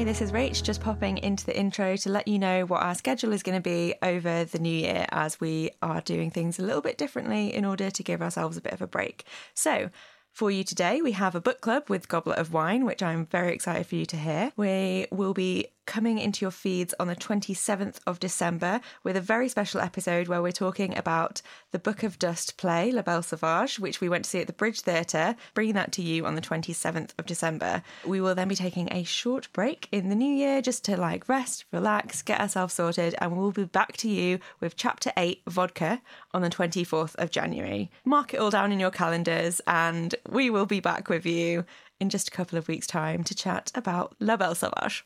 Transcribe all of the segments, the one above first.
Hi, this is Rach, just popping into the intro to let you know what our schedule is going to be over the new year as we are doing things a little bit differently in order to give ourselves a bit of a break. So, for you today, we have a book club with Goblet of Wine, which I'm very excited for you to hear. We will be coming into your feeds on the 27th of December with a very special episode where we're talking about the Book of Dust play, La Belle Sauvage, which we went to see at the Bridge Theatre, bringing that to you on the 27th of December. We will then be taking a short break in the new year just to like rest, relax, get ourselves sorted, and we'll be back to you with Chapter 8 Vodka on the 24th of January. Mark it all down in your calendars, and we will be back with you in just a couple of weeks' time to chat about La Belle Sauvage.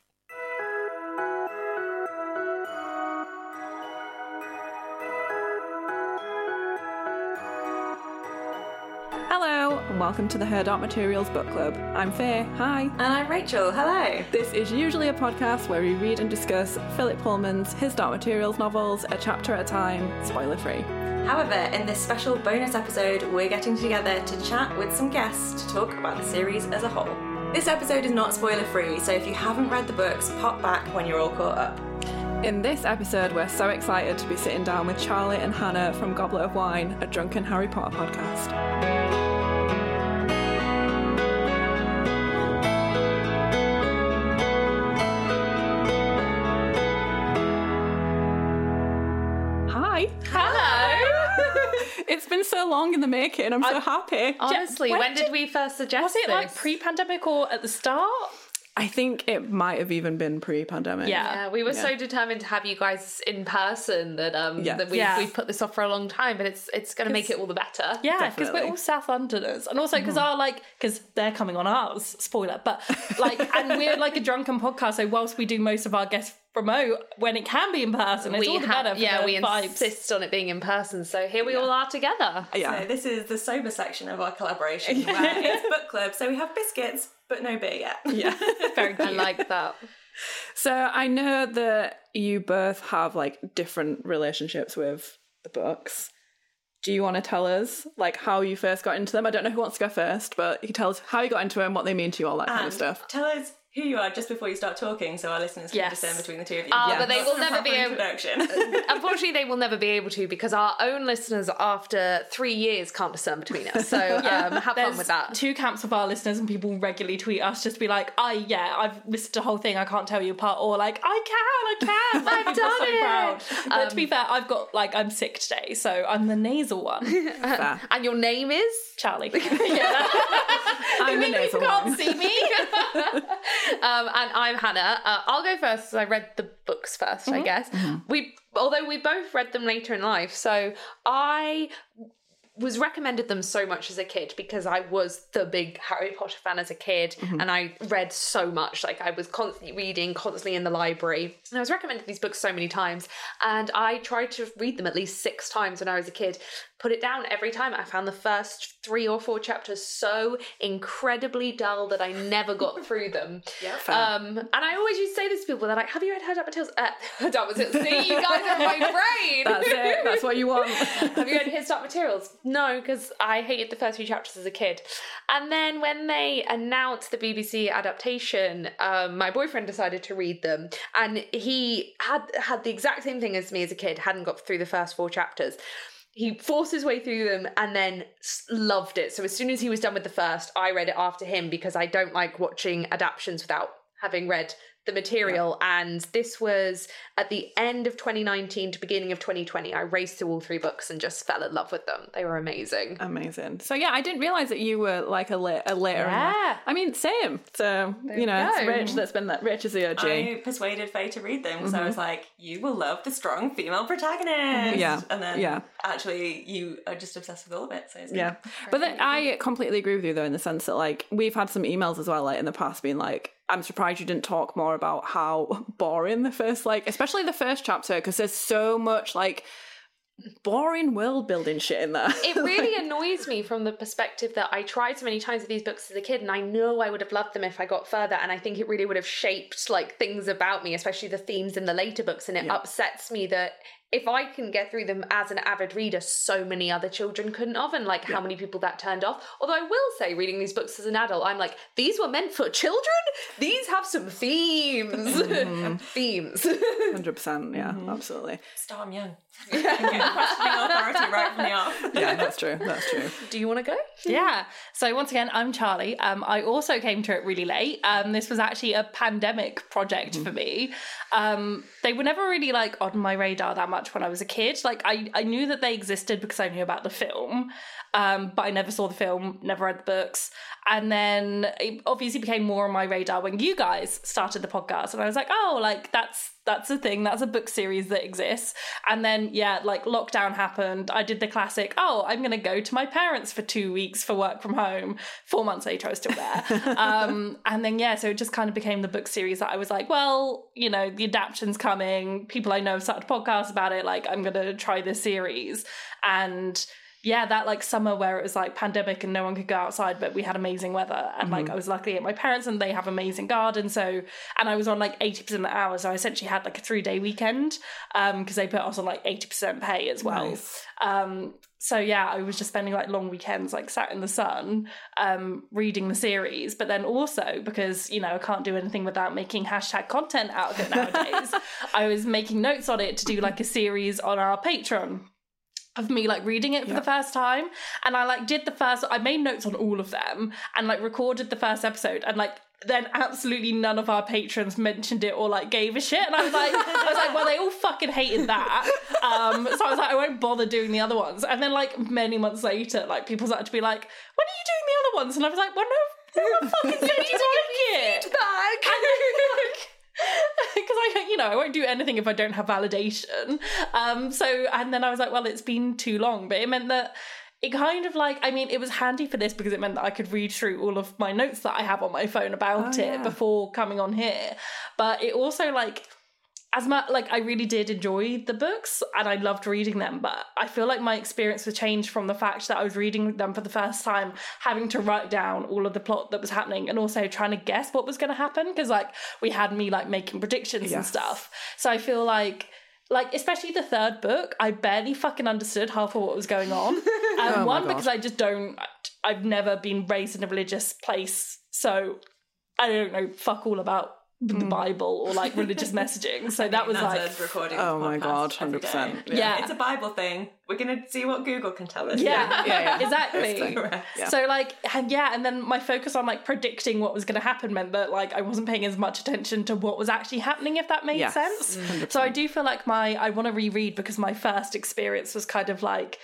Welcome to the Her Dark Materials Book Club. I'm Faye. Hi. And I'm Rachel. Hello. This is usually a podcast where we read and discuss Philip Pullman's His Dark Materials novels, a chapter at a time, spoiler free. However, in this special bonus episode, we're getting together to chat with some guests to talk about the series as a whole. This episode is not spoiler free, so if you haven't read the books, pop back when you're all caught up. In this episode, we're so excited to be sitting down with Charlie and Hannah from Goblet of Wine, a drunken Harry Potter podcast. Been so long in the making. I'm so happy. Honestly, when when, did, did- we first suggest it? Was it like pre-pandemic or at the start? I think it might have even been pre-pandemic. Yeah. Yeah, we were Yeah. so determined to have you guys in person that um Yes. that we Yeah. we put this off for a long time, but it's it's going to make it all the better. Yeah, because we're all South Londoners, and also because our like because they're coming on ours. Spoiler, but like, and we're like a drunken podcast. So whilst we do most of our guests remote, when it can be in person, it's we all the ha- better. For yeah, the we vibes. insist on it being in person. So here we all are together. Yeah. So this is the sober section of our collaboration where it's book club, so we have biscuits, but no beer yet. Yeah. Very good. I like that. So I know that you both have like different relationships with the books. Do you want to tell us like how you first got into them? I don't know who wants to go first, but you can tell us how you got into them, what they mean to you, all that kind of um, stuff. Tell us who you are just before you start talking, so our listeners can Yes. discern between the two of you. Ah, but they will never be able- introduction. Unfortunately, they will never be able to because our own listeners, after three years, can't discern between us. So um, have fun with that. two camps of our listeners, and people regularly tweet us just to be like, "I yeah, I've listened to the whole thing. I can't tell you apart," or like, "I can, I can. I've done so it." Proud. But to be fair, I've got like I'm sick today, so I'm the nasal one, And your name is? Charlie. I'm the you nasal can't one. see me. Um, and I'm Hannah. Uh, I'll go first. 'cause I read the books 1st I guess. We, although we both read them later in life, so I was recommended them so much as a kid because I was the big Harry Potter fan as a kid, and I read so much. Like I was constantly reading, constantly in the library, and I was recommended these books so many times. And I tried to read them at least six times when I was a kid. Put it down every time. I found the first three or four chapters so incredibly dull that I never got through them. Fair. Um, and I always used to say this to people. They're like, "Have you read Her Dark Materials?" Uh, Her Dark Materials. See, you guys are my brain. That's it. That's what you want. Have you read His Dark Materials? No, because I hated the first few chapters as a kid. And then when they announced the BBC adaptation, um, my boyfriend decided to read them, and he had had the exact same thing as me as a kid. Hadn't got through the first four chapters. He forced his way through them and then loved it. So as soon as he was done with the first, I read it after him because I don't like watching adaptions without having read the material. And this was at the end of 2019 to beginning of 2020. I raced through all three books and just fell in love with them. They were amazing. Amazing. So yeah, I didn't realize that you were like a, la- a later. Yeah. I mean, same. So you know, you it's. Rich that's been that. Rich is the OG. I persuaded Faye to read them, so I was mm-hmm. like, "You will love the strong female protagonist." Yeah, and then yeah. actually, you are just obsessed with all of it. So it's good. Yeah, but then I completely agree with you though in the sense that like we've had some emails as well like in the past being like I'm surprised you didn't talk more about how boring the first like especially the first chapter because there's so much like boring world building shit in there. It really annoys me from the perspective that I tried so many times with these books as a kid, and I know I would have loved them if I got further. And I think it really would have shaped like things about me, especially the themes in the later books. And it upsets me that if I can get through them as an avid reader, so many other children couldn't have, and like how many people that turned off. Although I will say, reading these books as an adult, I'm like, these were meant for children. These have some themes. themes. Hundred percent. Yeah, absolutely. Start 'em young. Questioning authority right from the off. Yeah, that's true. That's true. Do you want to go? Yeah. So once again, I'm Charlie. Um, I also came to it really late. Um, this was actually a pandemic project for me. Um, they were never really like on my radar that much when I was a kid. Like I, I knew that they existed because I knew about the film. Um, but I never saw the film, never read the books. And then it obviously became more on my radar when you guys started the podcast. And I was like, oh, like that's that's a thing, that's a book series that exists. And then yeah, like lockdown happened. I did the classic, oh, I'm gonna go to my parents for two weeks for work from home. Four months later I was still there. um, and then yeah, so it just kind of became the book series that I was like, well, you know, the adaption's coming, people I know have started podcasts about it, like I'm gonna try this series. And yeah, that like summer where it was like pandemic and no one could go outside, but we had amazing weather. And like I was lucky at my parents and they have amazing garden. So, and I was on like 80% of the hours. So I essentially had like a three day weekend because they put us on like 80% pay as well. Nice. Um, so yeah, I was just spending like long weekends, like sat in the sun, um, reading the series. But then also because you know I can't do anything without making hashtag content out of it nowadays, I was making notes on it to do like a series on our Patreon of me like reading it for the first time. And i like did the first i made notes on all of them and like recorded the first episode. And like then absolutely none of our patrons mentioned it or like gave a shit. And i was like i was like well they all fucking hated that. Um so i was like i won't bother doing the other ones. And then like many months later like people started to be like when are you doing the other ones? And i was like well no no one fucking said you to like it because I, you know, I won't do anything if I don't have validation. Um, so and then I was like, well, it's been too long, but it meant that it kind of like, I mean, it was handy for this because it meant that I could read through all of my notes that I have on my phone about Oh, it yeah. before coming on here. But it also like. As much like I really did enjoy the books and I loved reading them, but I feel like my experience was changed from the fact that I was reading them for the first time, having to write down all of the plot that was happening, and also trying to guess what was going to happen because like we had me like making predictions and stuff. So I feel like like especially the third book, I barely fucking understood half of what was going on. And Oh one because I just don't. I've never been raised in a religious place, so I don't know fuck all about the Mm. Bible or like religious messaging. So that was like. recording. Oh my God, 100%, day. yeah. it's a Bible thing. We're gonna see what Google can tell us. Yeah, Yeah, yeah. exactly. Yeah. So like, and yeah, and then my focus on like predicting what was going to happen meant that like I wasn't paying as much attention to what was actually happening, if that made Yes, sense. So I do feel like my I want to reread because my first experience was kind of like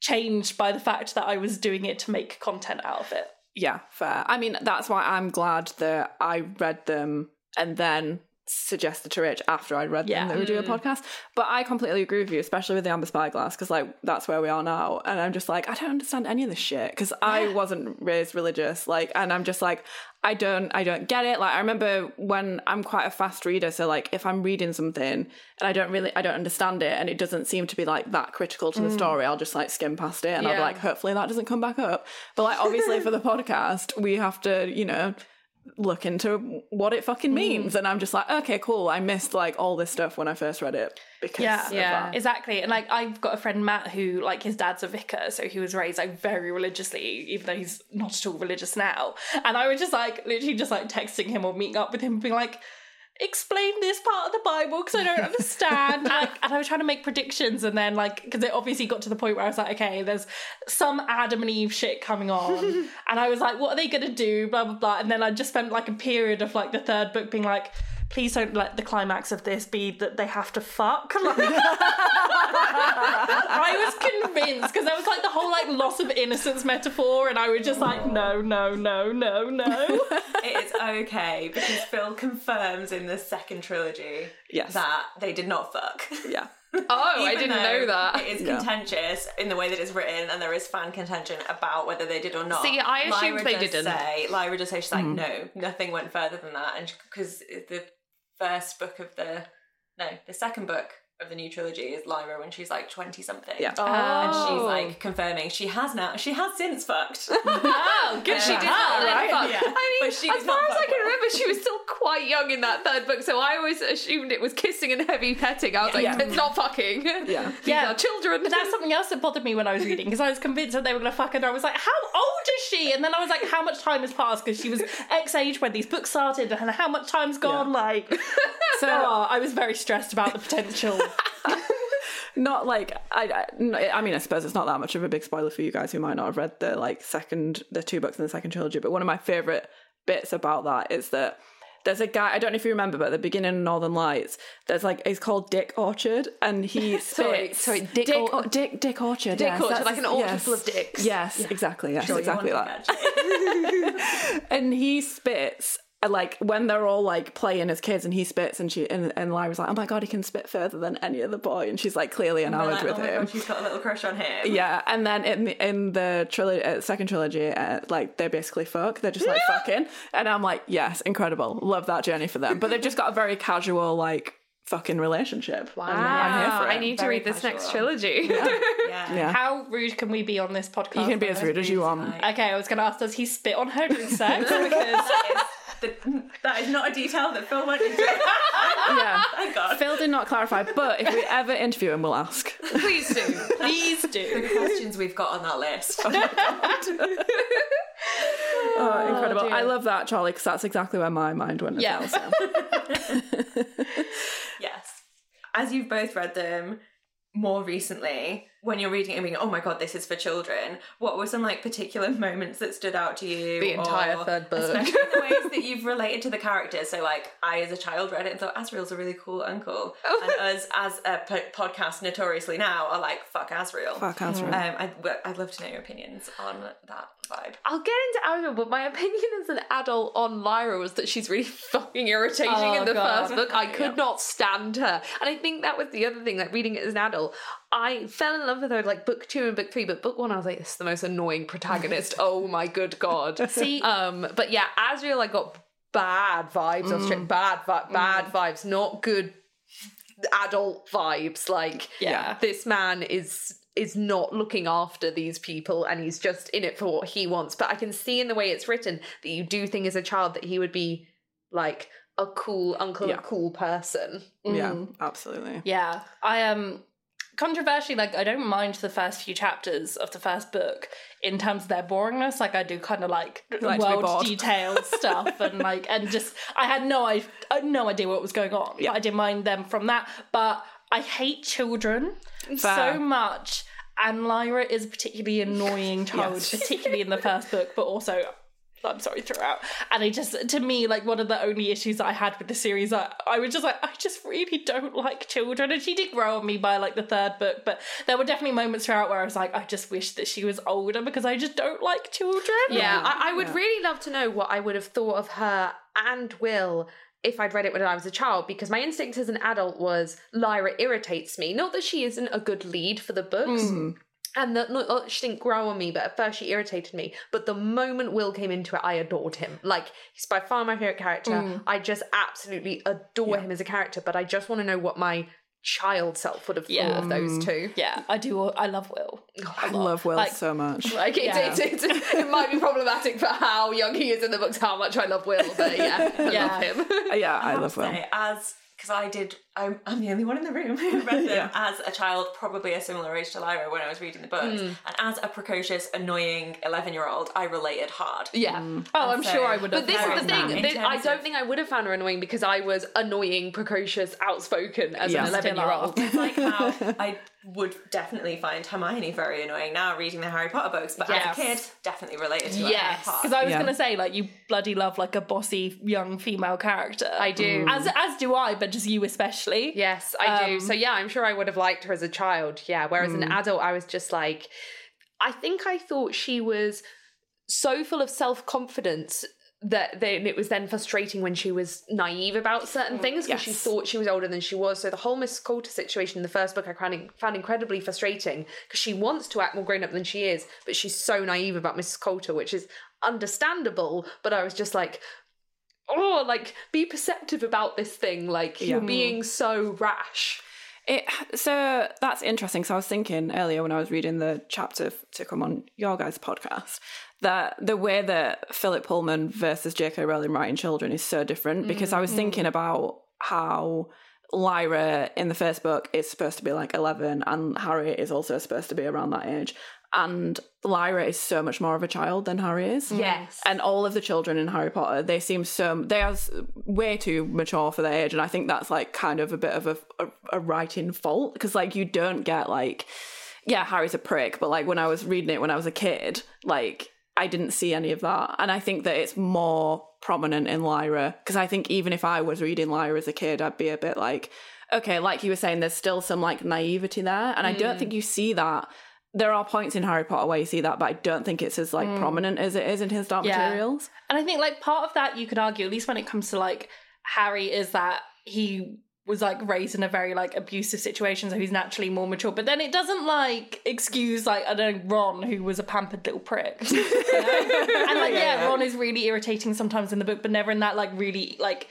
changed by the fact that I was doing it to make content out of it. Yeah, fair. I mean, that's why I'm glad that I read them and then suggested to Rich after I'd read Yeah. them that we do a mm. podcast. But I completely agree with you, especially with the Amber Spyglass, because like that's where we are now. And I'm just like, I don't understand any of this shit because I wasn't raised religious. Like, and I'm just like, I don't, I don't get it. Like, I remember when I'm quite a fast reader, so like if I'm reading something and I don't really, I don't understand it, and it doesn't seem to be like that critical to the mm. story, I'll just like skim past it, and I'll be like, hopefully that doesn't come back up. But like, obviously for the podcast, we have to, you know look into what it fucking hmm. means and i'm just like okay cool i missed like all this stuff when i first read it because Yeah, Yeah. that. Exactly. And like I've got a friend Matt who like his dad's a vicar, so he was raised like very religiously, even though he's not at all religious now. And I was just like literally just like texting him or meeting up with him being like explain this part of the bible because i don't understand like, and i was trying to make predictions and then like because it obviously got to the point where i was like okay there's some adam and eve shit coming on. And i was like what are they gonna do? Blah blah blah. And then i just spent like a period of like the third book being like please don't let the climax of this be that they have to fuck like, I was convinced because there was like the whole like loss of innocence metaphor, and I was just like, no, no, no, no, no. it is okay because Phil confirms in the second trilogy Yes. that they did not fuck. yeah Oh, I didn't know that. It is Yeah. contentious in the way that it's written, and there is fan contention about whether they did or not. See, I assumed Lyra they does didn't. Say, Lyra just say she's like, mm. no, nothing went further than that, and because the first book of the no, the second book of the new trilogy is Lyra when she's like twenty something. Yeah. And she's Oh. like confirming she has now. She has since fucked. Oh, good. She did Yeah. not then Right? fuck. Yeah. I mean, But she as far as I can well. remember, she was still quite young in that third book, so I always assumed it was kissing and heavy petting. I was like, Yeah. it's not fucking. Yeah. These Yeah. are children. But that's something else that bothered me when I was reading because I was convinced that they were going to fuck and I was like, how old is she? And then I was like, how much time has passed? Because she was X age when these books started and how much time's gone? Like, so oh, I was very stressed about the potential. not like I, I I mean I suppose it's not that much of a big spoiler for you guys who might not have read the like second the two books in the second trilogy but one of my favorite bits about that is that there's a guy I don't know if you remember but at the beginning of Northern Lights there's like he's called Dick Orchard and he Sorry, spits sorry, Dick Dick, Or- Dick Dick Orchard Dick yes, Orchard, like an orchard yes. full of dicks. yes exactly yes Sure, exactly that to catch it. and he spits like when they're all like playing as kids and he spits and she and, and Lyra's like oh my god he can spit further than any other boy and she's like clearly enamored like, with oh my him God, she's got a little crush on him. yeah, and then in the, in the trilogy, uh, second trilogy, uh, like they're basically fuck. They're just like fucking, and I'm like, yes, incredible, love that journey for them. But they've just got a very casual like fucking relationship. Wow, I'm here for I it. need to read this next trilogy. Yeah. Yeah, How rude can we be on this podcast? you can be as rude as you want. Okay, I was going to ask, does he spit on her during sex? Because That is, the, that is not a detail that Phil went into. Yeah, Thank God. Phil did not clarify, but if we ever interview him, we'll ask. Please do. please do. The questions we've got on that list. Oh, oh incredible! Oh, dear. I love that, Charlie, because that's exactly where my mind went. as Yeah. well, so. Yes. As you've both read them more recently, when you're reading it and being, oh my god, this is for children, what were some like particular moments that stood out to you? The entire or third book. Especially the ways that you've related to the characters. So, like, I as a child read it and thought Asriel's a really cool uncle. Oh. And us as a podcast notoriously now are like, fuck Asriel. Fuck Asriel. Um, I'd, I'd love to know your opinions on that vibe. I'll get into Asriel, but my opinion as an adult on Lyra was that she's really fucking irritating Oh, in the God. first book. I could not stand her. And I think that was the other thing, like reading it as an adult. I fell in love with her like book two and book three, but book one I was like, this is the most annoying protagonist. oh my good God. See, Um, but yeah, Asriel, I got bad vibes. Or straight bad, vi- bad vibes, not good adult vibes. Like, Yeah. this man is is not looking after these people, and he's just in it for what he wants. But I can see in the way it's written that you do think as a child that he would be like a cool uncle, Yeah. a cool person. Yeah, Mm. absolutely. Yeah, I um controversially like I don't mind the first few chapters of the first book in terms of their boringness. Like I do kind of like, like world detailed stuff and like and just I had no I, I had no idea what was going on. Yeah. I didn't mind them from that, but I hate children Fair. so much. And Lyra is a particularly annoying child, Yes. particularly in the first book, but also I'm sorry throughout. And I just, to me, like one of the only issues that I had with the series, I, I was just like, I just really don't like children. And she did grow on me by like the third book, but there were definitely moments throughout where I was like, I just wish that she was older because I just don't like children. Yeah, I, I would really love to know what I would have thought of her and Will if I'd read it when I was a child, because my instinct as an adult was Lyra irritates me. Not that she isn't a good lead for the books. Mm. And that not that she didn't grow on me, but at first she irritated me. But the moment Will came into it, I adored him. Like he's by far my favorite character. I just absolutely adore him as a character. But I just want to know what my child self would have thought of those two. Yeah, I do. I love Will. I love Will Like- so much. Like it's, Yeah. it's, it's, it might be problematic for how young he is in the books, how much I love Will, but yeah, I Yeah. love him. Uh, yeah, I have love to Will. say, as because I did, I'm, I'm the only one in the room who read them as a child, probably a similar age to Lyra when I was reading the books, hmm. and as a precocious, annoying eleven year old, I related hard. Yeah. Hmm. Oh, I'm so- sure I would have. But this There is is the thing. In This- I don't of- think I would have found her annoying because I was annoying, precocious, outspoken as Yeah. an 11 year old. It's like how I would definitely find Hermione very annoying now reading the Harry Potter books, but Yes. as a kid, definitely related to her Yes, hard. Because I was Yeah. gonna say, like, you bloody love like a bossy young female character. I do. As as do I, but just you especially. Yes, I do. Um, So yeah, I'm sure I would have liked her as a child. Yeah, whereas an adult, I was just like, I think I thought she was so full of self confidence that then it was then frustrating when she was naive about certain things because she thought she was older than she was. So the whole Miss Coulter situation in the first book I found, found incredibly frustrating because she wants to act more grown up than she is, but she's so naive about Mrs. Coulter, which is understandable. But I was just like, oh, like be perceptive about this thing. Like you're being so rash. It, so that's interesting. So I was thinking earlier when I was reading the chapter to come on your guys' podcast that the way that Philip Pullman versus J.K. Rowling writing children is so different because I was mm-hmm. thinking about how Lyra in the first book is supposed to be like 11 and Harry is also supposed to be around that age. And Lyra is so much more of a child than Harry is. Mm. Yes. And all of the children in Harry Potter, they seem so they are way too mature for their age, and I think that's like kind of a bit of a a, a writing fault because like you don't get like, yeah, Harry's a prick, but like when I was reading it when I was a kid, like I didn't see any of that, and I think that it's more prominent in Lyra because I think even if I was reading Lyra as a kid, I'd be a bit like, okay, like you were saying, there's still some like naivety there, and I don't mm. think you see that. There are points in Harry Potter where you see that, but I don't think it's as like mm. prominent as it is in his Dark Yeah. Materials. And I think like part of that you could argue, at least when it comes to like Harry, is that he was like raised in a very like abusive situation, so he's naturally more mature. But then it doesn't like excuse like I don't know Ron, who was a pampered little prick. you know? and like yeah, Ron is really irritating sometimes in the book, but never in that like really like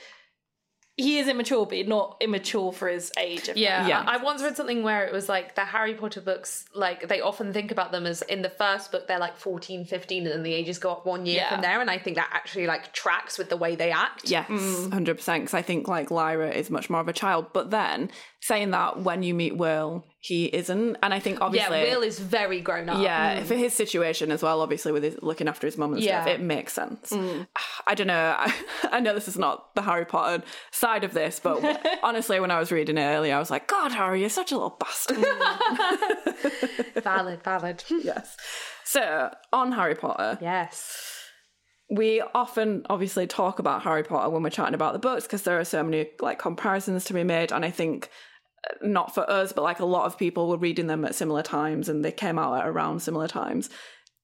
he is immature, but not immature for his age. Yeah, Yeah. I I once read something where it was like the Harry Potter books, like they often think about them as in the first book they're like 14, 15, and then the ages go up one year Yeah. from there. And I think that actually like tracks with the way they act. Yes, hundred percent. Because I think like Lyra is much more of a child, but then saying that when you meet Will, he isn't, and I think obviously. Yeah, Will is very grown up. yeah, mm. for his situation as well, obviously with his looking after his mum and stuff, it makes sense. Mm. I don't know. I, I know this is not the Harry Potter side of this, but honestly, when I was reading it earlier, I was like, God, Harry, you're such a little bastard. Mm. valid, valid. yes. So on Harry Potter, yes. We often obviously talk about Harry Potter when we're chatting about the books because there are so many like comparisons to be made and I think uh, not for us but like a lot of people were reading them at similar times and they came out at around similar times.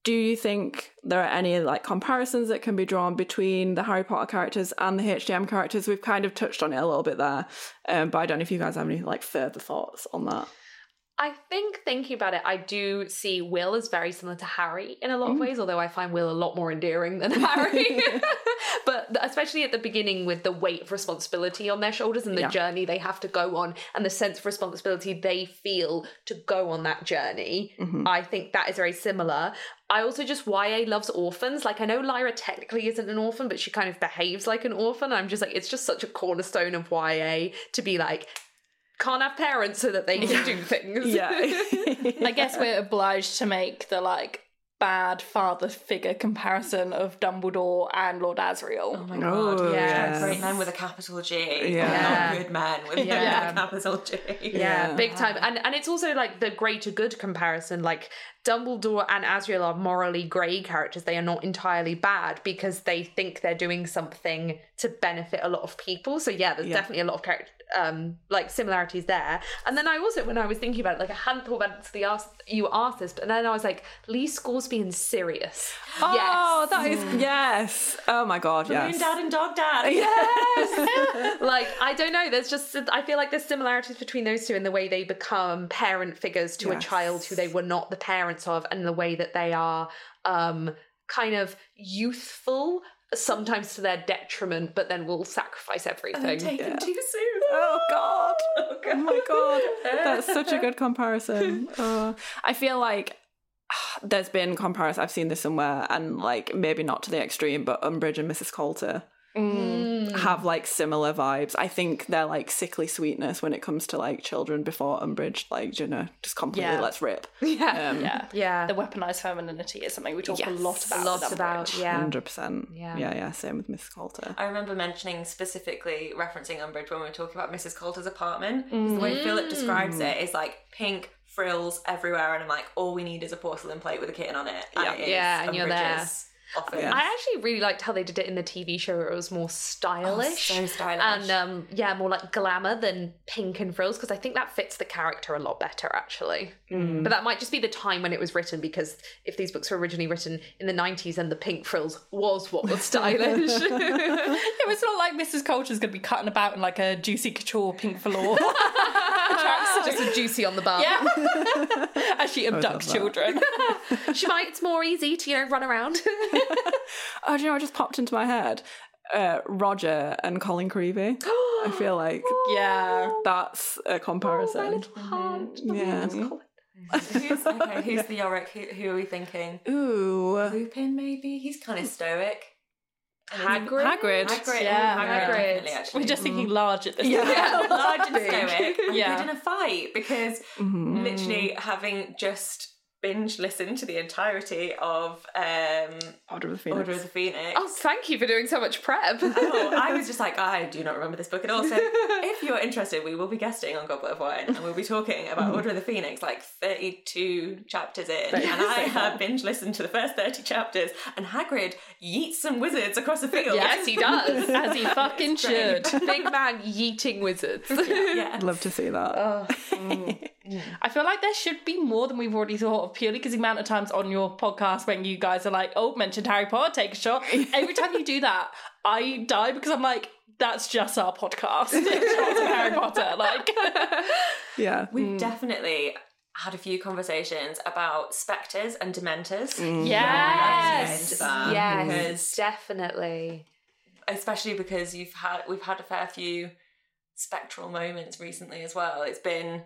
Do you think there are any like comparisons that can be drawn between the Harry Potter characters and the HDM characters? We've kind of touched on it a little bit there, um, but I don't know if you guys have any like further thoughts on that. I think thinking about it, I do see Will as very similar to Harry in a lot of mm. ways, although I find Will a lot more endearing than Harry. but especially at the beginning with the weight of responsibility on their shoulders and the Yeah. journey they have to go on and the sense of responsibility they feel to go on that journey. Mm-hmm. I think that is very similar. I also just YA loves orphans. Like I know Lyra technically isn't an orphan, but she kind of behaves like an orphan. I'm just like, it's just such a cornerstone of YA to be like, can't have parents so that they can do things. Yeah. I guess we're obliged to make the like bad father figure comparison of Dumbledore and Lord Asriel. Oh my Oh, god! yes. great men with a capital G. Yeah. not good men with Yeah. a capital G. Yeah, Yeah. big time. And and it's also like the greater good comparison. Like Dumbledore and Asriel are morally grey characters. They are not entirely bad because they think they're doing something to benefit a lot of people. So yeah, there's Yeah. definitely a lot of character um like similarities there. And then I also when I was thinking about it, like I hadn't thought about it until the ask you asked this, but then I was like, Lee Scoresby and Sirius. Oh, yes. that is yes. Oh my god, yes. Moon Dad and Dog Dad. Yes. like I don't know. There's just I feel like there's similarities between those two in the way they become parent figures to a child who they were not the parents of, and the way that they are um kind of youthful, sometimes to their detriment, but then will sacrifice everything. Taken too soon. Oh, oh god. Oh my god. That's such a good comparison. Oh. I feel like there's been comparison I've seen this somewhere and like maybe not to the extreme, but Umbridge and Mrs. Coulter Mm. have like similar vibes. I think they're like sickly sweetness when it comes to like children before Umbridge, like, you know, just completely Yeah. let's rip. Yeah. Um, Yeah. yeah. The weaponized femininity is something we talk a lot about. Lots with about Umbridge. yeah. Hundred percent. Yeah. Yeah, yeah. Same with Mrs. Coulter. I remember mentioning specifically referencing Umbridge when we were talking about Mrs. Coulter's apartment. 'cause The way Philip describes it is like pink frills everywhere, and I'm like, all we need is a porcelain plate with a kitten on it. And Yeah. it is Yeah, and you're there. Office. Yeah. I actually really liked how they did it in the TV show where it was more stylish. Oh, so stylish. And um, yeah, more like glamour than pink and frills because I think that fits the character a lot better actually. Mm. But that might just be the time when it was written because if these books were originally written in the 90s and the pink frills was what was stylish. It was not like Mrs. Coulter's going to be cutting about in like a juicy couture pink velour. just a juicy on the bum. yeah. As she abducts children. She might, it's more easy to, you know, run around. Oh, do you know I just popped into my head? Uh, Roger and Colin Creevey. I feel like yeah. that's a comparison. Little Heart. Yeah. who's, okay, who's the Iorek? Who, who are we thinking? Ooh. Lupin, maybe? He's kind of stoic. And Hagrid? Hagrid. Hagrid. Yeah, Hagrid. Hagrid. definitely. We're just thinking large at this yeah, point. large and Big. stoic, and Yeah. good in a fight because Mhm. literally having just binge listened to the entirety of um, Order of the Phoenix. Order of the Phoenix. Oh, thank you for doing so much prep. Oh, I was just like, I do not remember this book at all. So, if you're interested, we will be guesting on Goblet of Wine and we'll be talking about Order of the Phoenix, like 32 chapters in. And I have binge listened to the first 30 chapters, and Hagrid yeets some wizards across the field. yes, he does. As he fucking should. Big man yeeting wizards. Yeah. I'd love to see that. Oh. I feel like there should be more than we've already thought of, purely because the amount of times on your podcast when you guys are like, oh, mentioned Harry Potter, take a shot. Every time you do that, I die because I'm like, that's just our podcast. Shots of Harry Potter. Like, yeah. We've mm. definitely had a few conversations about spectres and dementors. Mm. Yes. Yeah, Yes. because Definitely. especially because you've had we've had a fair few spectral moments recently as well. It's been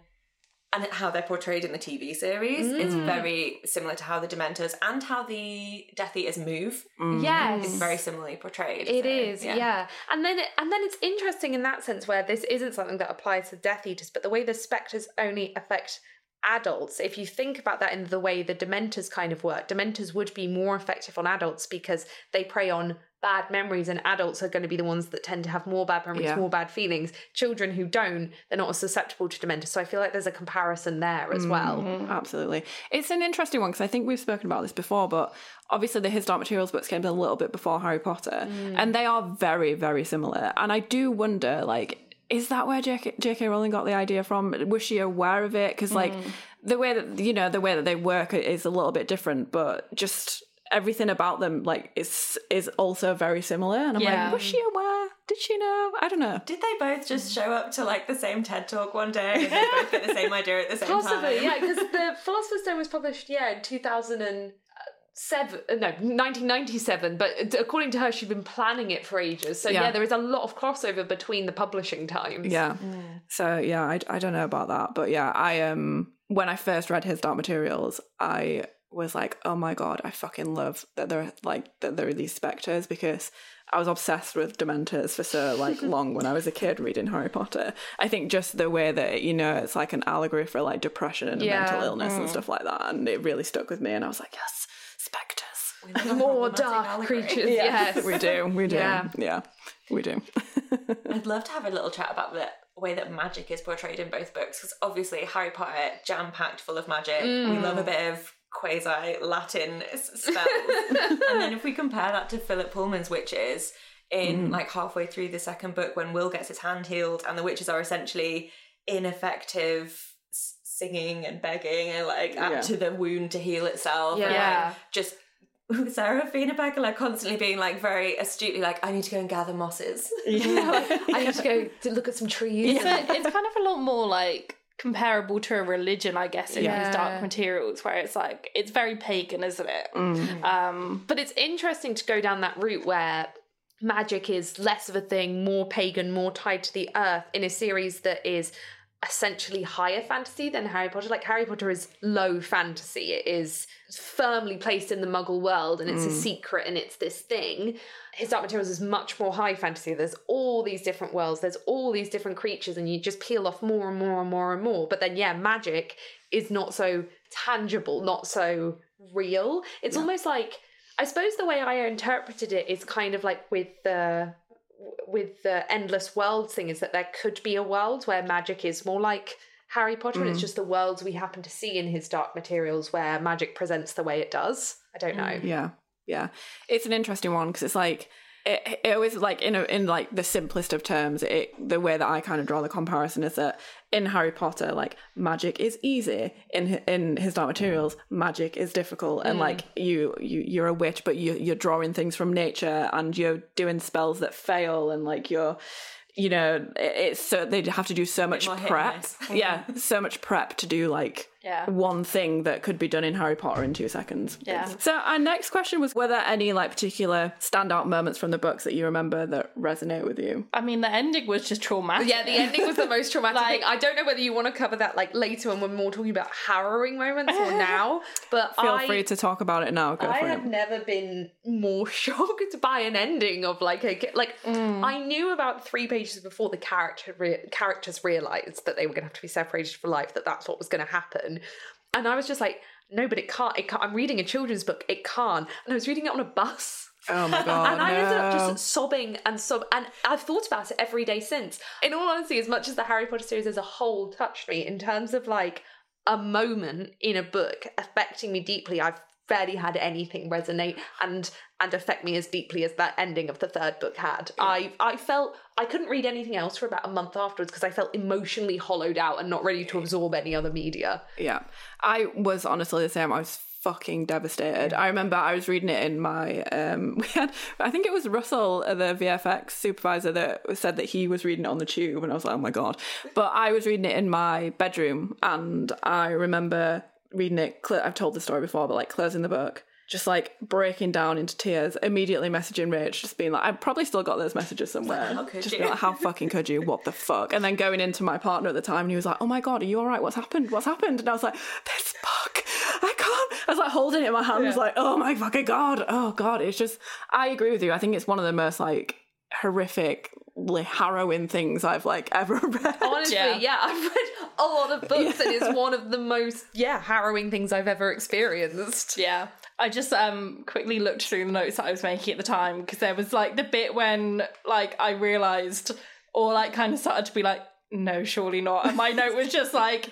and how they're portrayed in the TV series is mm. very similar to how the Dementors and how the Death Eaters move mm. Yes. is very similarly portrayed. It so, is, yeah. And then and then it's interesting in that sense where this isn't something that applies to Death Eaters, but the way the spectres only affect adults, if you think about that in the way the Dementors kind of work, Dementors would be more effective on adults because they prey on bad memories and adults are going to be the ones that tend to have more bad memories, Yeah. more bad feelings. Children who don't, they're not as susceptible to Dementors. So I feel like there's a comparison there as well. Mm-hmm. Absolutely. It's an interesting one because I think we've spoken about this before, but obviously the His Dark Materials books came a little bit before Harry Potter, mm. and they are very, very similar. And I do wonder, like, is that where JK, JK Rowling got the idea from? Was she aware of it? Because, like, mm-hmm. the way that, you know, the way that they work is a little bit different, but just everything about them, like, is is also very similar. And I'm Yeah. like, was she aware? Did she know? I don't know. Did they both just mm. show up to like the same TED talk one day and they both get the same idea at the same Possibly, time? Possibly, yeah, because the Philosopher's Stone was published, yeah, in 2007, uh, no, 1997, but according to her, she'd been planning it for ages. So, yeah, Yeah. there is a lot of crossover between the publishing times. Yeah. So yeah, I, I don't know about that, but yeah, I um when I first read his Dark Materials, I was like, oh my god, I fucking love that there are like that there are these specters because I was obsessed with Dementors for so like long when I was a kid reading Harry Potter. I think just the way that you know it's like an allegory for like depression and Yeah. mental illness and stuff like that, and it really stuck with me. And I was like, yes, specters. We More dark allegory. creatures, yes. we do, we do, Yeah. yeah, we do. I'd love to have a little chat about the way that magic is portrayed in both books because obviously Harry Potter jam packed full of magic. We mm. love a bit of quasi Latin s- spells, and then if we compare that to Philip Pullman's witches in mm. like halfway through the second book when Will gets his hand healed and the witches are essentially ineffective s- singing and begging and like add Yeah. to the wound to heal itself and Yeah. like just Seraphina Becker like constantly being like very astutely like I need to go and gather mosses I need to go to look at some trees. it's, a, it's kind of a lot more like comparable to a religion, I guess, in Yeah. his Dark Materials, where it's like, it's very pagan, isn't it? Mm. Um, But it's interesting to go down that route where magic is less of a thing, more pagan, more tied to the earth in a series that is essentially higher fantasy than Harry Potter. Like Harry Potter is low fantasy. It is firmly placed in the muggle world and it's a mm. secret and it's this thing. His Dark Materials is much more high fantasy. There's all these different worlds, there's all these different creatures, and you just peel off more and more and more and more. But then yeah, magic is not so tangible, not so real. It's almost like I suppose the way I interpreted it is kind of like with the with the endless world thing is that there could be a world where magic is more like Harry Potter and it's mm. just the worlds we happen to see in his dark materials where magic presents the way it does. I don't know. Mm, yeah, yeah. It's an interesting one because it's like it, it always like in a, in like the simplest of terms. It the way that I kind of draw the comparison is that in Harry Potter, like magic is easy. In in his Dark Materials, magic is difficult, and mm. like you you you're a witch, but you you're drawing things from nature and you're doing spells that fail, and like you're. You know, it's so they have to do so much more hit and prep. yeah, so much prep to do like Yeah. one thing that could be done in Harry Potter in two seconds. Yeah. So our next question was: Were there any like particular standout moments from the books that you remember that resonate with you? I mean, the ending was just traumatic. Yeah, the ending was the most traumatic Like- thing. I don't know whether you want to cover that like later when we're more talking about harrowing moments or now, but Feel I, free to talk about it now. Go I for have it. never been more shocked by an ending of like a like mm. I knew about three pages before the character re- characters realized that they were going to have to be separated for life that that's what was going to happen, and I was just like, no, but it can't. It can't. I'm reading a children's book. It can't. And I was reading it on a bus. Oh my god! And I ended up just sobbing and sob, and I've thought about it every day since. In all honesty, as much as the Harry Potter series as a whole touched me in terms of like a moment in a book affecting me deeply, I've barely had anything resonate and and affect me as deeply as that ending of the third book had. I I felt I couldn't read anything else for about a month afterwards because I felt emotionally hollowed out and not ready to absorb any other media. Yeah. I was honestly the same. I was fucking devastated. I remember I was reading it in my um we had I think it was Russell, uh, the VFX supervisor that said that he was reading it on the tube and I was like, "Oh my god." But I was reading it in my bedroom and I remember reading it I've told the story before, but like closing the book just like breaking down into tears, immediately messaging Rich, just being like, I've probably still got those messages somewhere. How could just you? being like, how fucking could you? What the fuck? And then going into my partner at the time, and he was like, Oh my god, are you all right? What's happened? What's happened? And I was like, This book, I can't. I was like holding it in my hands, like, Oh my fucking god, oh god. It's just, I agree with you. I think it's one of the most like horrific, harrowing things I've like ever read. Honestly, Yeah. yeah. I've read a lot of books and it's one of the most, yeah, harrowing things I've ever experienced. Yeah. I just um quickly looked through the notes that I was making at the time because there was like the bit when like I realized or like kind of started to be like no surely not. And my note was just like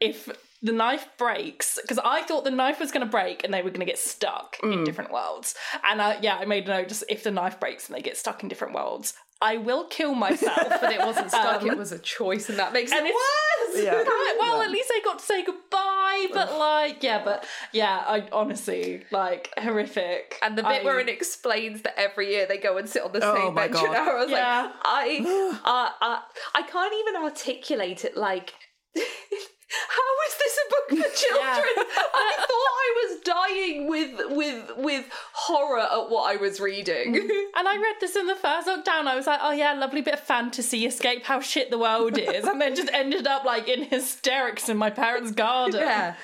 if the knife breaks because I thought the knife was going to break and they were going to get stuck in different worlds. And I, yeah I made a note just if the knife breaks and they get stuck in different worlds I will kill myself But it wasn't stuck, Um, it was a choice, and that makes and it worse. Yeah. Right, well, at least I got to say goodbye, but like, yeah, but yeah, I honestly like horrific. And the bit I- where it explains that every year they go and sit on the Oh same my bench God. an hour, I was Yeah. like, I, uh, uh, I can't even articulate it. Like, how is this a book for children? I thought I was dying with with with horror at what I was reading. Mm. and I read this in the first lockdown. I was like, oh yeah, lovely bit of fantasy, escape how shit the world is, and then just ended up like in hysterics in my parents' garden. yeah.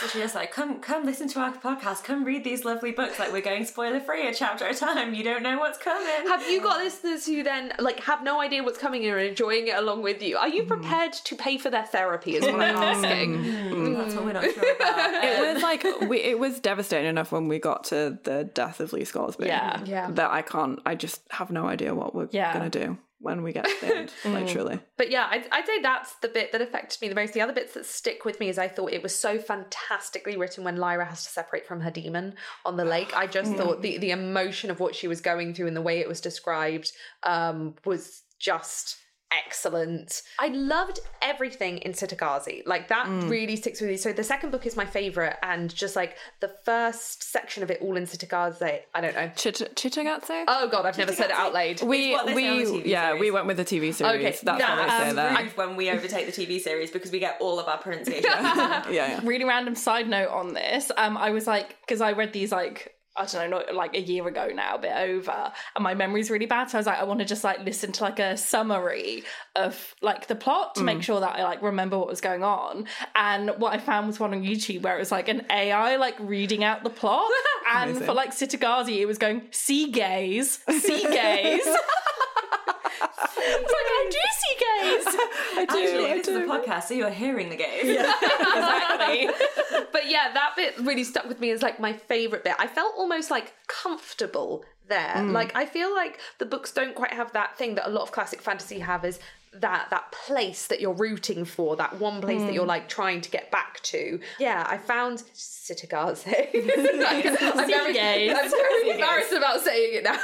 So she was like, come, come listen to our podcast. Come read these lovely books. Like we're going spoiler free, a chapter at a time. You don't know what's coming. Have you got listeners who then like have no idea what's coming and are enjoying it along with you? Are you mm. prepared to pay for their therapy? Is what I'm mm. asking. Mm. That's what we're not sure about. It was like we, it was devastating enough when we got to the death of Lee Scoresby. Yeah. Yeah. That I can't. I just have no idea what we're Yeah. gonna do when we get to the end. Like truly. But yeah, I'd, I'd say that's the bit that affected me the most. The other bits that stick with me is I thought it was so fantastically written when Lyra has to separate from her daemon on the lake. I just thought the, the emotion of what she was going through and the way it was described um, was just excellent. I loved everything in Cittàgazze. Like that really sticks with me. So the second book is my favorite, and just like the first section of it all in Cittàgazze, I don't know. Chit- Chitagatse? Oh god, I've never said it out loud. we what they say on the we yeah series. we went with the TV series. Okay, That's yeah, how they say It's that. when we overtake the TV series because we get all of our pronunciation. yeah, yeah. Really random side note on this. Um, I was like, because I read these like. I don't know, not like a year ago now, a bit over, and my memory's really bad. So I was like, I want to just like listen to like a summary of like the plot to make mm. sure that I like remember what was going on. And what I found was one on YouTube where it was like an AI like reading out the plot, and Amazing. for like Cittàgazze, it was going sea gaze, sea gaze. it's like I do see gaze. I do. Actually, I this is a podcast, so you're hearing the game. Yeah, exactly. but yeah, that bit really stuck with me as like my favorite bit. I felt almost like comfortable there. Mm. Like I feel like the books don't quite have that thing that a lot of classic fantasy have is that that place that you're rooting for, that one place that mm. you're like trying to get back to. Yeah, I found Cittàgazze. I'm very. I'm very embarrassed about saying it now.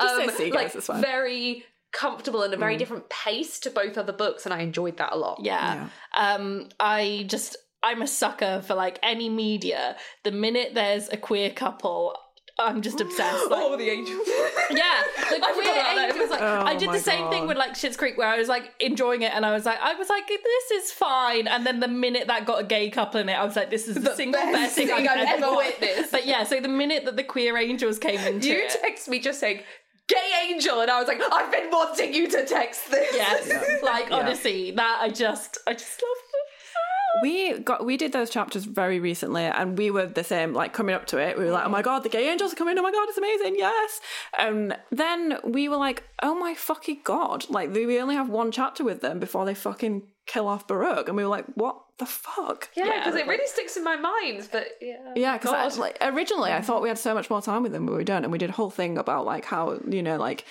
Um, Seagaze, like very comfortable and a very different pace to both other books, and I enjoyed that a lot. Yeah. Um, I just I'm a sucker for like any media. The minute there's a queer couple, I'm just obsessed. Like, Oh, the angels. yeah, the queer angels. Like, Oh I did the same thing with like Schitt's Creek, where I was like enjoying it, and I was like, I was like, this is fine. And then the minute that got a gay couple in it, I was like, this is the, single best best thing thing I've, I've ever ever watched. witnessed. But yeah, so the minute that the queer angels came into You it, text me just saying gay angel, and I was like, I've been wanting you to text this. yes, like honestly, that I just, I just love We got we did those chapters very recently, and we were the same. Like coming up to it, we were like, "Oh my god, the gay angels are coming! Oh my god, it's amazing! Yes!" And then we were like, "Oh my fucking god!" Like we only have one chapter with them before they fucking kill off Baruch, and we were like, "What the fuck?" Yeah, because it really sticks in my mind. But yeah, Yeah, God. because like originally I thought we had so much more time with them, but we don't, and we did a whole thing about like how you know like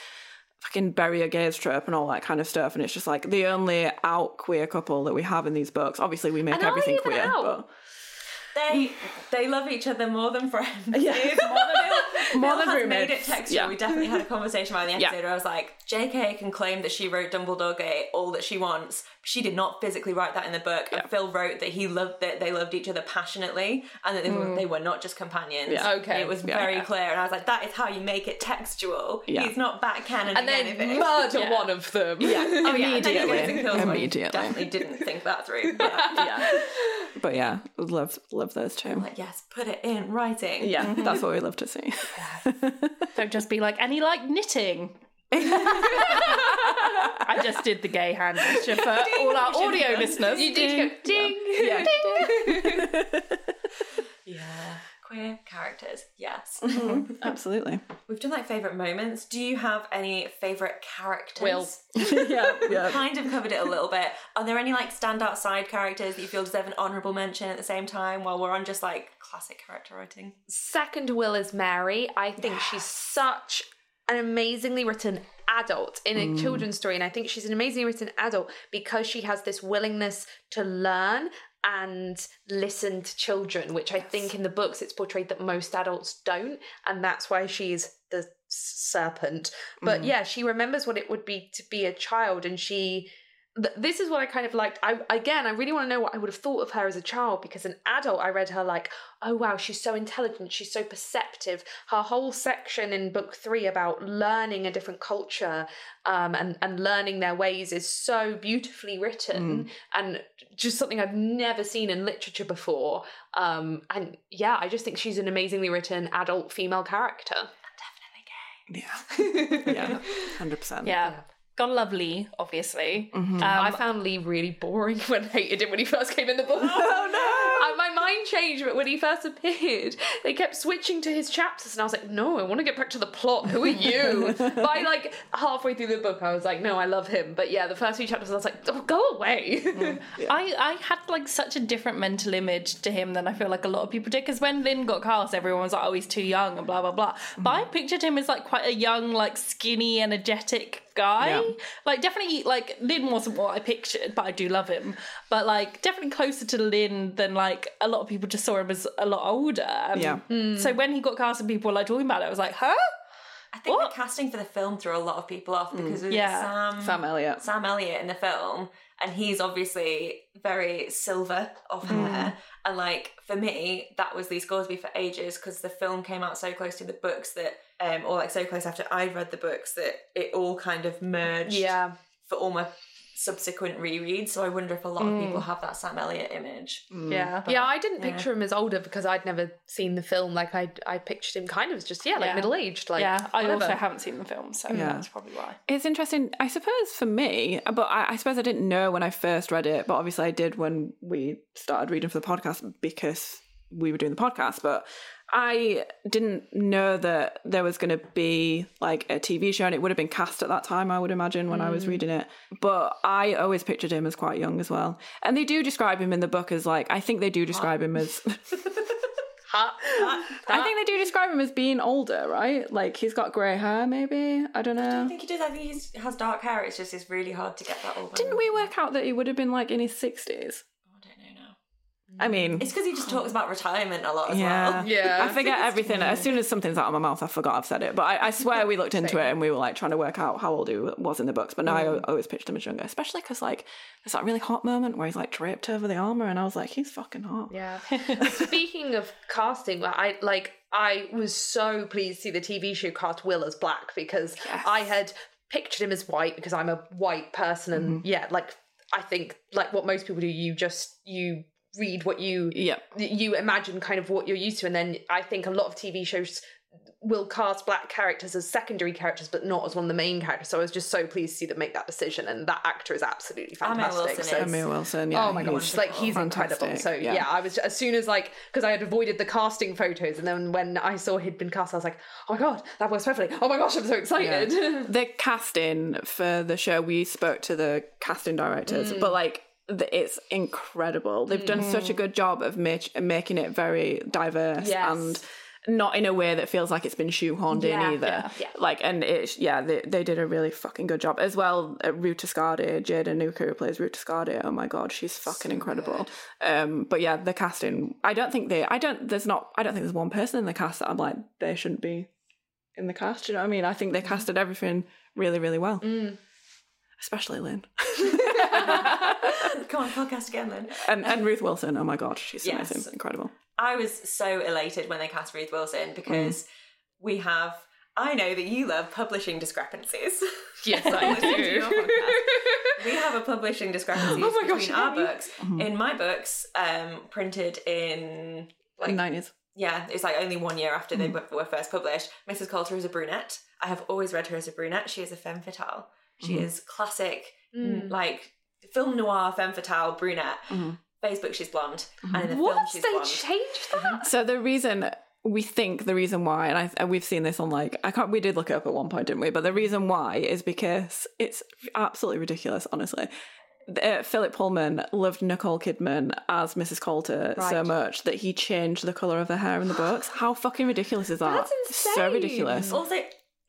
fucking bury a gays trope and all that kind of stuff, and it's just like the only out queer couple that we have in these books. Obviously, we make And everything queer, out? but They they love each other more than friends. Yeah. More Bill than has roommates. made it textual. Yeah. We definitely had a conversation about the Yeah. episode where I was like, JK can claim that she wrote Dumbledore gay all that she wants. She did not physically write that in the book. And Phil wrote that he loved that they loved each other passionately and that they, were, mm. they were not just companions. Yeah. Okay. It was Yeah. very clear. And I was like, that is how you make it textual. Yeah. He's not backcanning and then anything. murder Yeah. one of them. yeah, Oh, yeah, and then he immediately, goes and kills one. He immediately. Definitely didn't think that through. Yeah. Yeah, but yeah, love love those two. like, yes, put it in writing. Yeah, mm-hmm. that's what we love to see. Don't just be like, and he liked knitting. I just did the gay hand gesture for all our audio listeners. You did go ding. Yeah. Yeah. Queer characters, yes. Mm-hmm. Absolutely. We've done like favourite moments. Do you have any favourite characters? Will. yeah, yeah. Kind of covered it a little bit. Are there any like standout side characters that you feel deserve an honourable mention at the same time while we're on just like classic character writing? Second will is Mary. I think she's such an amazingly written adult in a mm. children's story. And I think she's an amazingly written adult because she has this willingness to learn and listen to children, which I think in the books it's portrayed that most adults don't. And that's why she's the serpent. But mm. yeah, she remembers what it would be to be a child and she th- this is what I kind of liked. I again, I really want to know what I would have thought of her as a child because an adult, I read her like, oh wow, she's so intelligent, she's so perceptive. Her whole section in book three about learning a different culture um, and and learning their ways is so beautifully written and just something I've never seen in literature before. Um, and yeah, I just think she's an amazingly written adult female character. I'm definitely gay. Yeah. Yeah. Hundred percent. Yeah. Gotta love Lee, obviously. Mm-hmm. Um, I found Lee really boring when I hated him when he first came in the book. Oh no. And my mind changed, but when he first appeared, they kept switching to his chapters, and I was like, "No, I want to get back to the plot. Who are you?" By like halfway through the book, I was like, "No, I love him." But yeah, the first few chapters, I was like, oh, "Go away." Mm, I, I had like such a different mental image to him than I feel like a lot of people did. Because when Lin got cast, everyone was like, "Oh, he's too young," and blah blah blah. Mm-hmm. But I pictured him as like quite a young, like skinny, energetic guy. Yeah. Like definitely, like Lin wasn't what I pictured, but I do love him. But like definitely closer to Lin than like a lot of people just saw him as a lot older. Yeah. So when he got cast and people were like talking about it, I was like, "Huh." I think What? the casting for the film threw a lot of people off because of Yeah. Sam, Sam Elliott. Sam Elliott in the film, and he's obviously very silver of hair. And like for me, that was Lee Scoresby for ages because the film came out so close to the books that, um, or like so close after I'd read the books that it all kind of merged. yeah, For all my subsequent rereads, so I wonder if a lot of people mm. have that Sam Elliott image. Mm. yeah, yeah. I didn't picture him as older because I'd never seen the film. Like I, I pictured him kind of as just yeah, like Yeah. middle aged. Like yeah, I whatever. also haven't seen the film, so Yeah. that's probably why. It's interesting, I suppose, for me, but I, I suppose I didn't know when I first read it, but obviously I did when we started reading for the podcast because we were doing the podcast. But I didn't know that there was going to be like a TV show, and it would have been cast at that time, I would imagine, when I was mm. reading it. But I always pictured him as quite young as well. And they do describe him in the book as like, I think they do describe him as. I think they do describe him as being older, right? Like he's got grey hair, maybe. I don't know. I don't think he does. I think he has dark hair. It's just it's really hard to get that all. Didn't we work out that he would have been like in his sixties? I don't know now. I mean, It's because he just talks about retirement a lot as yeah, well. Yeah. I forget everything as soon as something's out of my mouth. I forgot I've said it, but I, I swear we looked into it and we were like trying to work out how old he was in the books. But now I always pictured him as younger, especially because like there's that really hot moment where he's like draped over the armor, and I was like, he's fucking hot. Yeah. Speaking of casting, I like I was so pleased to see the TV show cast Will as black because I had pictured him as white because I'm a white person and mm-hmm. yeah, like I think like what most people do, you just you read what you Yeah. you imagine kind of what you're used to and then I think a lot of TV shows will cast black characters as secondary characters but not as one of the main characters. So I was just so pleased to see them make that decision and that actor is absolutely Amir fantastic. Wilson so is- Amir Wilson. Yeah, oh my gosh, like he's incredible. So yeah. I was as soon as like because I had avoided the casting photos, and then when I saw he'd been cast, I was like, oh my god, that works perfectly. Oh my gosh, I'm so excited. the casting for the show we spoke to the casting directors Mm. but like the, it's incredible they've done such a good job of make, making it very diverse Yes. and not in a way that feels like it's been shoehorned Yeah, in either yeah, yeah. like and it's yeah they, they did a really fucking good job as well uh, Ruta Skadi Jade Anouka who plays Ruta Skadi oh my god she's fucking incredible um but yeah the casting I don't think they I don't there's not I don't think there's one person in the cast that I'm like they shouldn't be in the cast. You know what I mean? I think they casted everything really, really well. Especially Lin. Come on, podcast again then. and, and Ruth Wilson. Oh my god, she's Yes. amazing. Incredible. I was so elated when they cast Ruth Wilson because we have. I know that you love publishing discrepancies. yes, I listen to your podcast. We have a publishing discrepancy Oh my gosh, between our really? books. In my books, um, printed in like 90s. yeah, it's like only one year after Mm. they were were first published. Mrs. Coulter is a brunette. I have always read her as a brunette. She is a femme fatale. She Mm-hmm. is classic, Mm. like film noir femme fatale brunette. Mm-hmm. Facebook, she's blonde, and in the mm-hmm. film, What? she's They blonde. changed that? Mm-hmm. So the reason we think the reason why, and I, and we've seen this on like I can't. We did look it up at one point, didn't we? But the reason why is because it's absolutely ridiculous. Honestly, uh, Philip Pullman loved Nicole Kidman as Mrs. Coulter so much that he changed the color of her hair in the books. How fucking ridiculous is that? That's insane. So ridiculous. Also,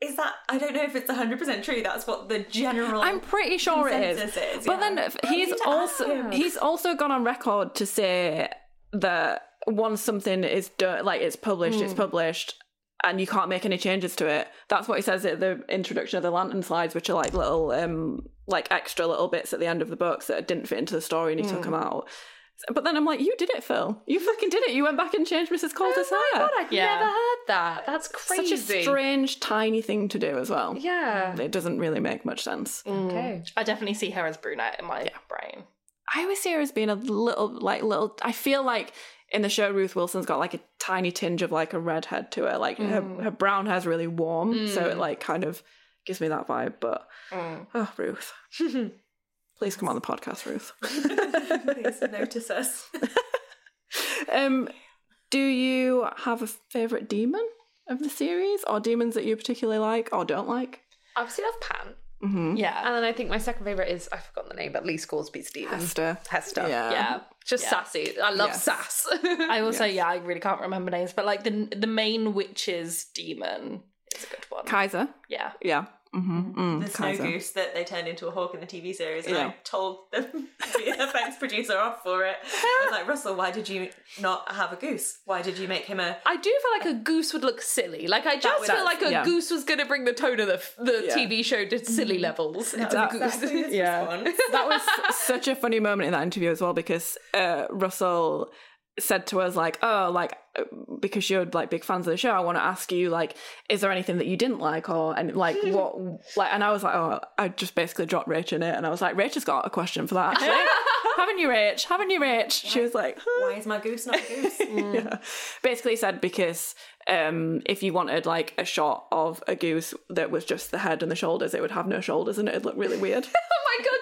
is that I don't know if it's hundred percent true. That's what the general. I'm pretty sure it is. is, But yeah. then he's also he's also gone on record to say that once something is done, like it's published, Hmm. it's published, and you can't make any changes to it. That's what he says at the introduction of the lantern slides, which are like little um like extra little bits at the end of the books that didn't fit into the story, and he Hmm. took them out. But then I'm like, you did it, Phil. You fucking did it. You went back and changed Mrs. Coulter's Oh my hair. god, I'd Yeah. never heard that. That's crazy. Such a strange, tiny thing to do as well. Yeah. It doesn't really make much sense. Mm. Okay. I definitely see her as brunette in my brain. I always see her as being a little, like, little. I feel like in the show, Ruth Wilson's got like a tiny tinge of like a redhead to her. Like her, mm. her brown hair's really warm, so it mm. like kind of gives me that vibe. But oh, Ruth, please come on the podcast, Ruth. Please notice us. um, do you have a favorite daemon of the series, or daemons that you particularly like or don't like? Obviously, I love Pan. Mm-hmm. Yeah. And then I think my second favourite is, I've forgotten the name, but Lee Scoresby's daemon. Hester. Hester. Yeah. yeah. Just Yeah. sassy. I love Yes. sass. I also, yeah, I really can't remember names, but like the the main witch's daemon is a good one. Kaisa. yeah. Yeah. Mm-hmm. Mm, the snow Kaisa. goose that they turned into a hawk in the TV series, and Yeah. I told the, the effects producer off for it. I was like, Russell, why did you not have a goose? Why did you make him a? I do feel like a goose would look silly. Like I just feel like a yeah. goose was going to bring the tone of the the Yeah. TV show to silly levels. It's a That- goose. Exactly Yeah. that was such a funny moment in that interview as well because uh, Russell said to us like, "Oh, like uh, because you're like big fans of the show, I want to ask you like, is there anything that you didn't like or and like what like?" And I was like, "Oh, I just basically dropped Rach in it," and I was like, "Rach has got a question for that actually." Haven't you, Rach? Haven't you, Rach? She was like, Why is my goose not a goose? yeah. Basically said because um, if you wanted like a shot of a goose that was just the head and the shoulders, it would have no shoulders and it'd look really weird. Oh my god,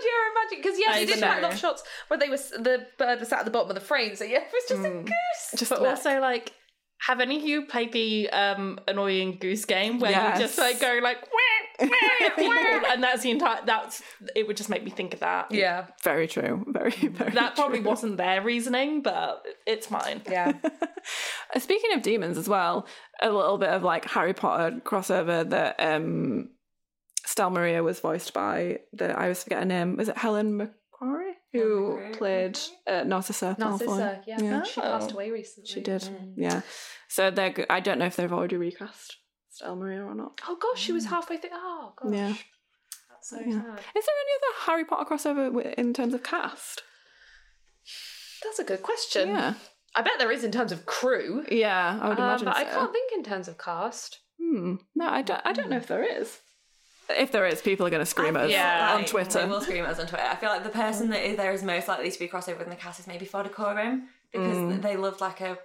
imagine because yeah, That they is did quite a lot of shots where they were the bird was sat at the bottom of the frame, so yeah, it was just a goose. just But neck. also, like, have any of you played the um annoying goose game where Yes. you just like go like wah, wah, wah, and that's the entire that's it would just make me think of that. Yeah, very true. Very very. That probably true. wasn't their reasoning, but it's mine. yeah. Uh, Speaking of daemons as well, a little bit of like Harry Potter crossover that um Stelmaria was voiced by the I always forget her name. Was it Helen McCrory who McCrory. played uh, Narcissa? Narcissa, yeah. Yeah. She Oh. passed away recently. She did. Mm. Yeah. So they're. go- I don't know if they've already recast Stelmaria or not. Oh gosh, she was halfway through. Oh gosh, Yeah. that's so Yeah. sad. Is there any other Harry Potter crossover in terms of cast? That's a good question. Yeah. I bet there is in terms of crew. Yeah, I would Um, imagine. but I can't think in terms of cast. Hmm. No, I don't. I don't know if there is. If there is, people are going to scream I us Yeah. on Twitter. They will scream at us on Twitter. I feel like the person that is there is most likely to be crossover in the cast is maybe Farder Coram because mm. they loved like a,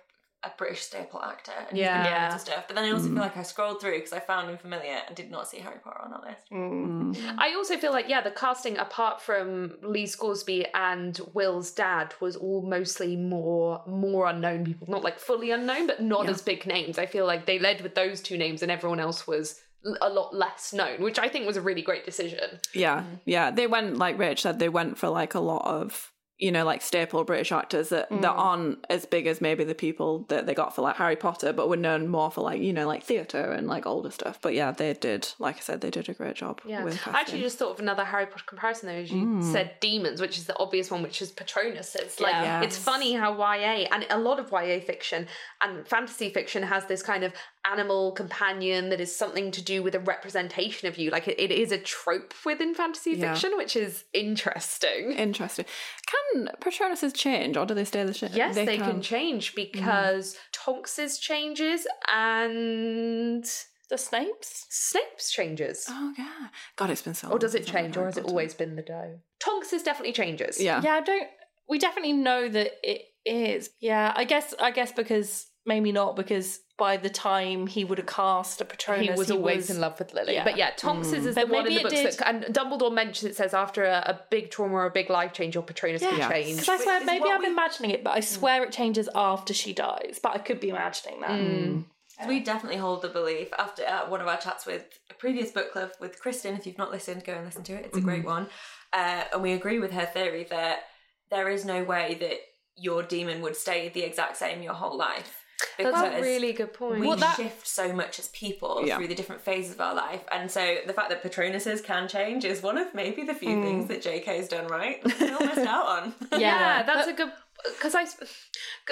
a British staple actor and he's been Yeah. in loads of stuff. But then I also feel mm. like I scrolled through because I found him familiar and did not see Harry Potter on that list. Mm. I also feel like, yeah, the casting, apart from Lee Scoresby and Will's dad, was all mostly more more unknown people. Not like fully unknown, but not as big names. I feel like they led with those two names and everyone else was l- a lot less known, which I think was a really great decision. Yeah, mm-hmm. yeah. They went like Rich said. They went for like a lot of you know like staple British actors that that mm. aren't as big as maybe the people that they got for like Harry Potter, but were known more for like you know like theatre and like older stuff. But yeah, they did. Like I said, they did a great job. Yeah. with I actually just thought of another Harry Potter comparison though, as you mm. said daemons, which is the obvious one, which is Patronus. It's like Yeah. it's funny how YA and a lot of YA fiction and fantasy fiction has this kind of animal companion that is something to do with a representation of you. Like it, it is a trope within fantasy Yeah. fiction, which is interesting. interesting. Can Patronuses change or do they stay the same? Yes, they, can. change mm-hmm. because Tonks's changes and The Snapes? Snape's changes. Oh yeah. God, it's been so. Or does it change, or has it always been the doe? Tonks's definitely changes. Yeah. Yeah, I don't. We definitely know that it is. Yeah, I guess. I guess because maybe not because by the time he would have cast a Patronus, he was always in love with Lily. yeah. But yeah, Tonks's is mm. the But one in the books did- that, and Dumbledore mentions it says after a, a big trauma or a big life change, your Patronus can Yeah. change. Because I swear, is maybe I'm we- imagining it, but I mm. swear it changes after she dies. But I could be imagining that. Mm. We definitely hold the belief after uh, one of our chats with a previous book club with Kristen. If you've not listened, go and listen to it. It's a mm-hmm. great one. Uh, and we agree with her theory that there is no way that your daemon would stay the exact same your whole life. That's a really good point. we Well, that- shift so much as people Yeah. through the different phases of our life. And so the fact that Patronuses can change is one of maybe the few mm. things that JK has done right that we all missed out on. yeah, that's a good because I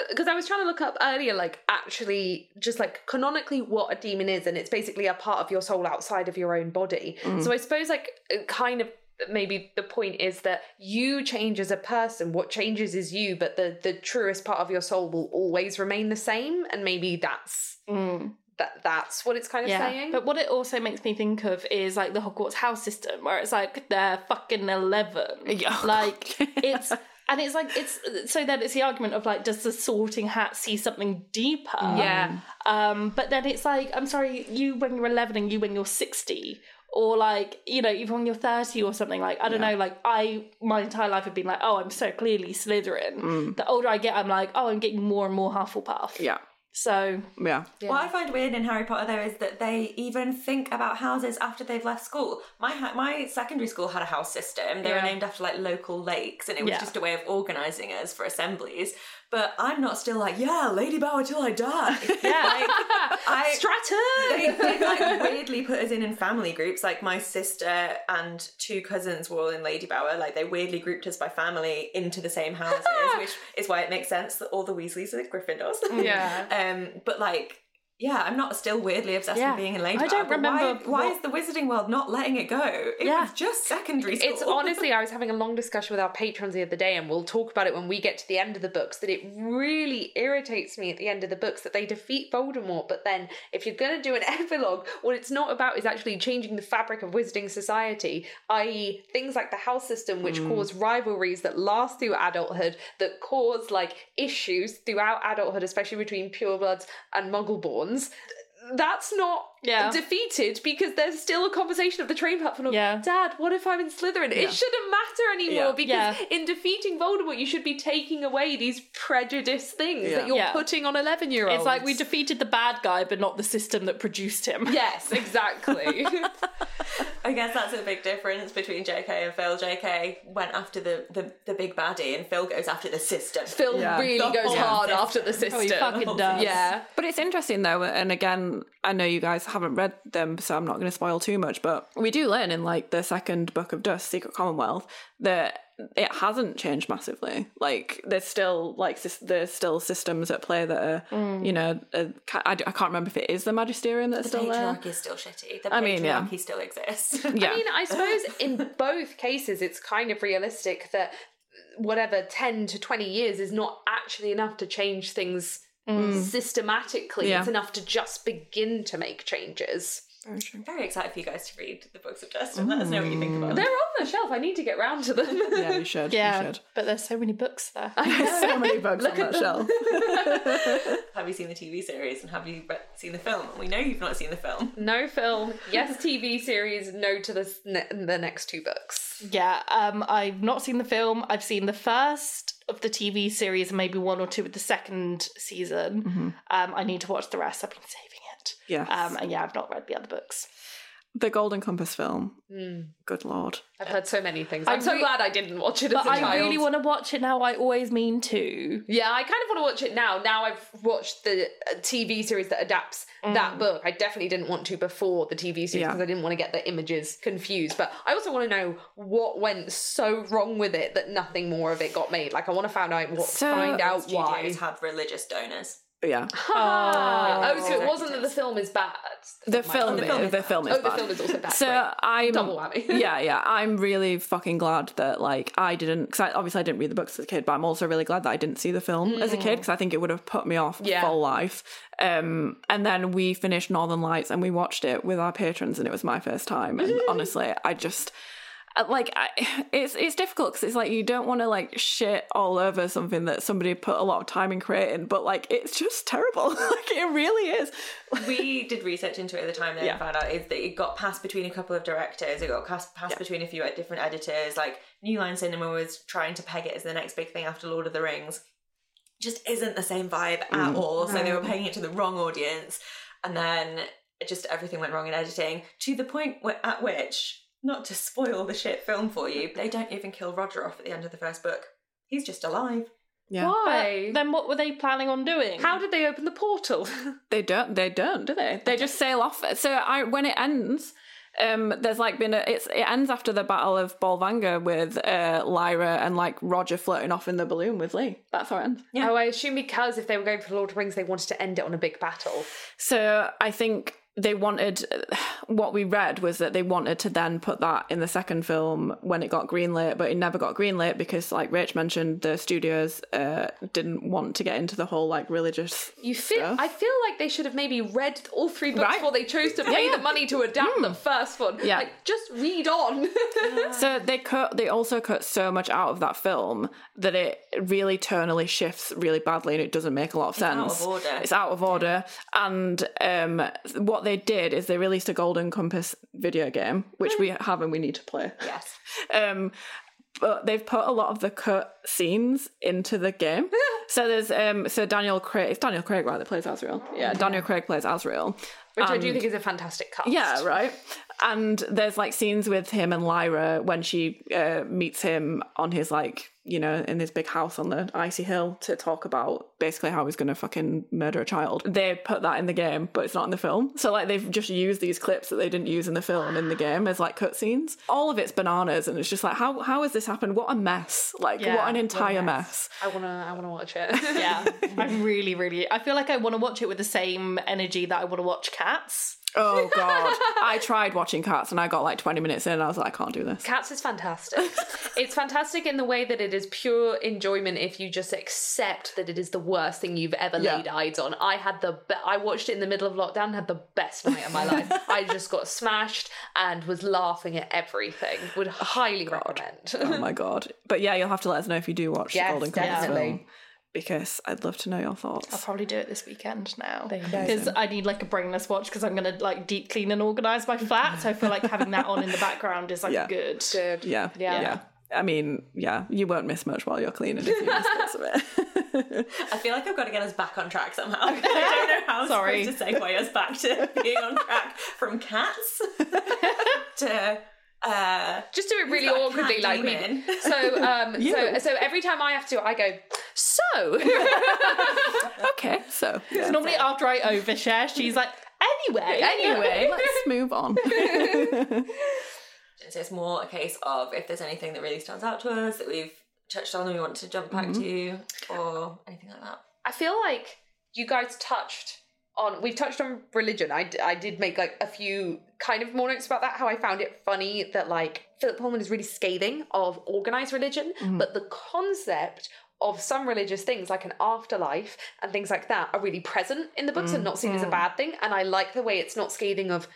because I was trying to look up earlier, like actually just like canonically what a daemon is, and it's basically a part of your soul outside of your own body. Mm. So I suppose like kind of maybe the point is that you change as a person. What changes is you but the the truest part of your soul will always remain the same. And maybe that's that that's what it's kind of saying. But what it also makes me think of is like the Hogwarts house system, where it's like they're fucking eleven. Yeah. Like it's and it's like it's so that it's the argument of like, does the sorting hat see something deeper? yeah. Um, but then it's like, I'm sorry, you when you're 11 and you when you're 60, or like, you know, even when you're 30 or something, like, I don't know, like, I, my entire life have been like, oh, I'm so clearly Slytherin. Mm. The older I get, I'm like, oh, I'm getting more and more Hufflepuff. Yeah. So, Yeah. What I find weird in Harry Potter though is that they even think about houses after they've left school. My ha- my secondary school had a house system. They were named after like local lakes, and it was Yeah. just a way of organising us for assemblies. But I'm not still like, yeah, Ladybower till I die. yeah. I Stratton they, they like weirdly put us in in family groups. Like my sister and two cousins were all in Ladybower. Like they weirdly grouped us by family into the same houses, which is why it makes sense that all the Weasleys are the Gryffindors. Yeah. um, but like. Yeah, I'm not still weirdly obsessed Yeah. with being in Lady I don't remember Why, why what- is the Wizarding World not letting it go? It Yeah. was just secondary school. It's honestly, I was having a long discussion with our patrons the other day, and we'll talk about it when we get to the end of the books. That it really irritates me at the end of the books that they defeat Voldemort, but then if you're going to do an epilogue, what it's not about is actually changing the fabric of Wizarding society, i.e., things like the house system, which hmm. cause rivalries that last through adulthood, that cause like issues throughout adulthood, especially between purebloods and That's not Yeah. defeated because there's still a conversation of the train platform of Yeah. Dad, what if I'm in Slytherin? It shouldn't matter anymore Yeah. because Yeah. in defeating Voldemort, you should be taking away these prejudiced things Yeah. that you're Yeah. putting on 11 year olds. It's like we defeated the bad guy, but not the system that produced him. Yes, exactly. I guess that's a big difference between JK and Phil. JK went after the, the, the big baddie, and Phil goes after the system. Phil Yeah. really The goes hard system. after the system. Oh, he fucking does. Yeah. But it's interesting though, and again, I know you guys haven't read them, so I'm not going to spoil too much. But we do learn in like the second book of Dust, Secret Commonwealth, that it hasn't changed massively. Like there's still like sys- there's still systems at play that are, you know, uh, ca- I, d- I can't remember if it is the Magisterium that's The still there. The patriarchy is still shitty. The I mean, yeah. patriarchy still exists. Yeah, I mean, I suppose in both cases, it's kind of realistic that whatever 10 to 20 years is not actually enough to change things systematically. Yeah. It's enough to just begin to make changes. Very. I'm very excited for you guys to read the books of Justin. Let us know what you think about them. They're on the shelf. I need to get round to them. Yeah, you should. Yeah, You should. but there's so many books there. so many books Look on at that them. shelf. Have you seen the TV series and have you seen the film? We know you've not seen the film. no film. Yes, TV series. No to the ne- the next two books. Yeah, um, I've not seen the film. I've seen the first of the TV series and maybe one or two of the second season. Um, I need to watch the rest. I've been saving it. Yeah. Um, and yeah, I've not read the other books. The Golden Compass film. Good lord. I've heard so many things. I I'm so re- glad I didn't watch it as But a I child. I really want to watch it now. I always mean to. Yeah, I kind of want to watch it now. Now I've watched the uh, TV series that adapts that book. I definitely didn't want to before the TV series Yeah. because I didn't want to get the images confused. But I also want to know what went so wrong with it that nothing more of it got made. Like I want to find out what, So- find out why. Studios have religious donors. But yeah. Ah, Oh. oh, so it wasn't that the film is bad. The film, the film is the bad. film is Oh, the film is also bad. So Great. I'm Double whammy. yeah, yeah. I'm really fucking glad that like I didn't because I, obviously I didn't read the books as a kid, but I'm also really glad that I didn't see the film as a kid because I think it would have put me off Yeah. full life. Um, and then we finished Northern Lights and we watched it with our patrons, and it was my first time. And honestly, I just. Uh, Like I, it's it's difficult because it's like you don't want to like shit all over something that somebody put a lot of time in creating, but like it's just terrible. like it really is. we did research into it at the time and Yeah. then found out is that it got passed between a couple of directors, it got cast, passed between a few different editors. Like New Line Cinema was trying to peg it as the next big thing after Lord of the Rings. Just isn't the same vibe at all. So they were pegging it to the wrong audience, and then just everything went wrong in editing to the point where, at which, not to spoil the shit film for you, they don't even kill Roger off at the end of the first book. He's just alive. Yeah, Why? Then what were they planning on doing? How did they open the portal? They don't. They don't, do they? They just sail off. So I, when it ends, um, there's like been a. It's it ends after the Battle of Bolvangar with uh, Lyra and like Roger floating off in the balloon with Lee. That's how it ends. Yeah. Oh, I assume because if they were going for Lord of the Rings, they wanted to end it on a big battle. So I think they wanted. What we read was that they wanted to then put that in the second film when it got greenlit, but it never got greenlit because, like Rach mentioned, the studios uh, didn't want to get into the whole like religious. You feel? Stuff. I feel like they should have maybe read all three books Right. before they chose to pay yeah. the money to adapt the first one. Yeah. like just read on. So they cut. They also cut so much out of that film that it really tonally shifts really badly, and it doesn't make a lot of out sense. of order. It's out of order. And um, what they did is they released a Golden Compass video game, which we have and we need to play. Yes. Um, but they've put a lot of the cut scenes into the game. so there's um, so Daniel Craig. It's Daniel Craig, right? That plays Asriel. Yeah, Daniel Craig plays Asriel. Which I do And- think is a fantastic cast. yeah, right. And there's like scenes with him and Lyra when she uh, meets him on his like you know in his big house on the icy hill to talk about basically how he's going to fucking murder a child. They put that in the game, but it's not in the film. So like they've just used these clips that they didn't use in the film in the game as like cutscenes. All of it's bananas, and it's just like how how has this happened? What a mess! Like Yeah, what an what a entire mess. I wanna, I wanna watch it. yeah, I'm really, really. I feel like I want to watch it with the same energy that I want to watch Cats. Oh god, I tried watching Cats and I got like 20 minutes in and I was like, I can't do this. Cats is fantastic. it's fantastic in the way that it is pure enjoyment if you just accept that it is the worst thing you've ever Yeah. laid eyes on. I had the be- I watched it in the middle of lockdown, and had the best night of my life. I just got smashed and was laughing at everything. Would oh, highly recommend. oh my god. But yeah, you'll have to let us know if you do watch Yes, the Golden Compass definitely. film. Because I'd love to know your thoughts. I'll probably do it this weekend now you go. because I need like a brainless watch because I'm gonna like deep clean and organize my flat. So I feel like having that on in the background is like Yeah. good. Good. Yeah, Yeah. yeah. I mean, yeah, you won't miss much while you're cleaning if you miss bits of it. I feel like I've got to get us back on track somehow. I don't know how I'm Sorry. supposed to segue us back to being on track from cats to uh, Just do it really got awkwardly, like me. So, um, so, so every time I have to, I go. So, okay, so yeah. So normally after I overshare, she's like, anyway, anyway, let's move on. so it's more a case of if there's anything that really stands out to us that we've touched on and we want to jump back to or anything like that. I feel like you guys touched on we've touched on religion. I, d- I did make like a few kind of more notes about that how i found it funny that like philip pullman is really scathing of organized religion mm-hmm. but the concept of some religious things like an afterlife and things like that are really present in the books and mm, not seen as a mm. bad thing. And i like the way it's not scathing of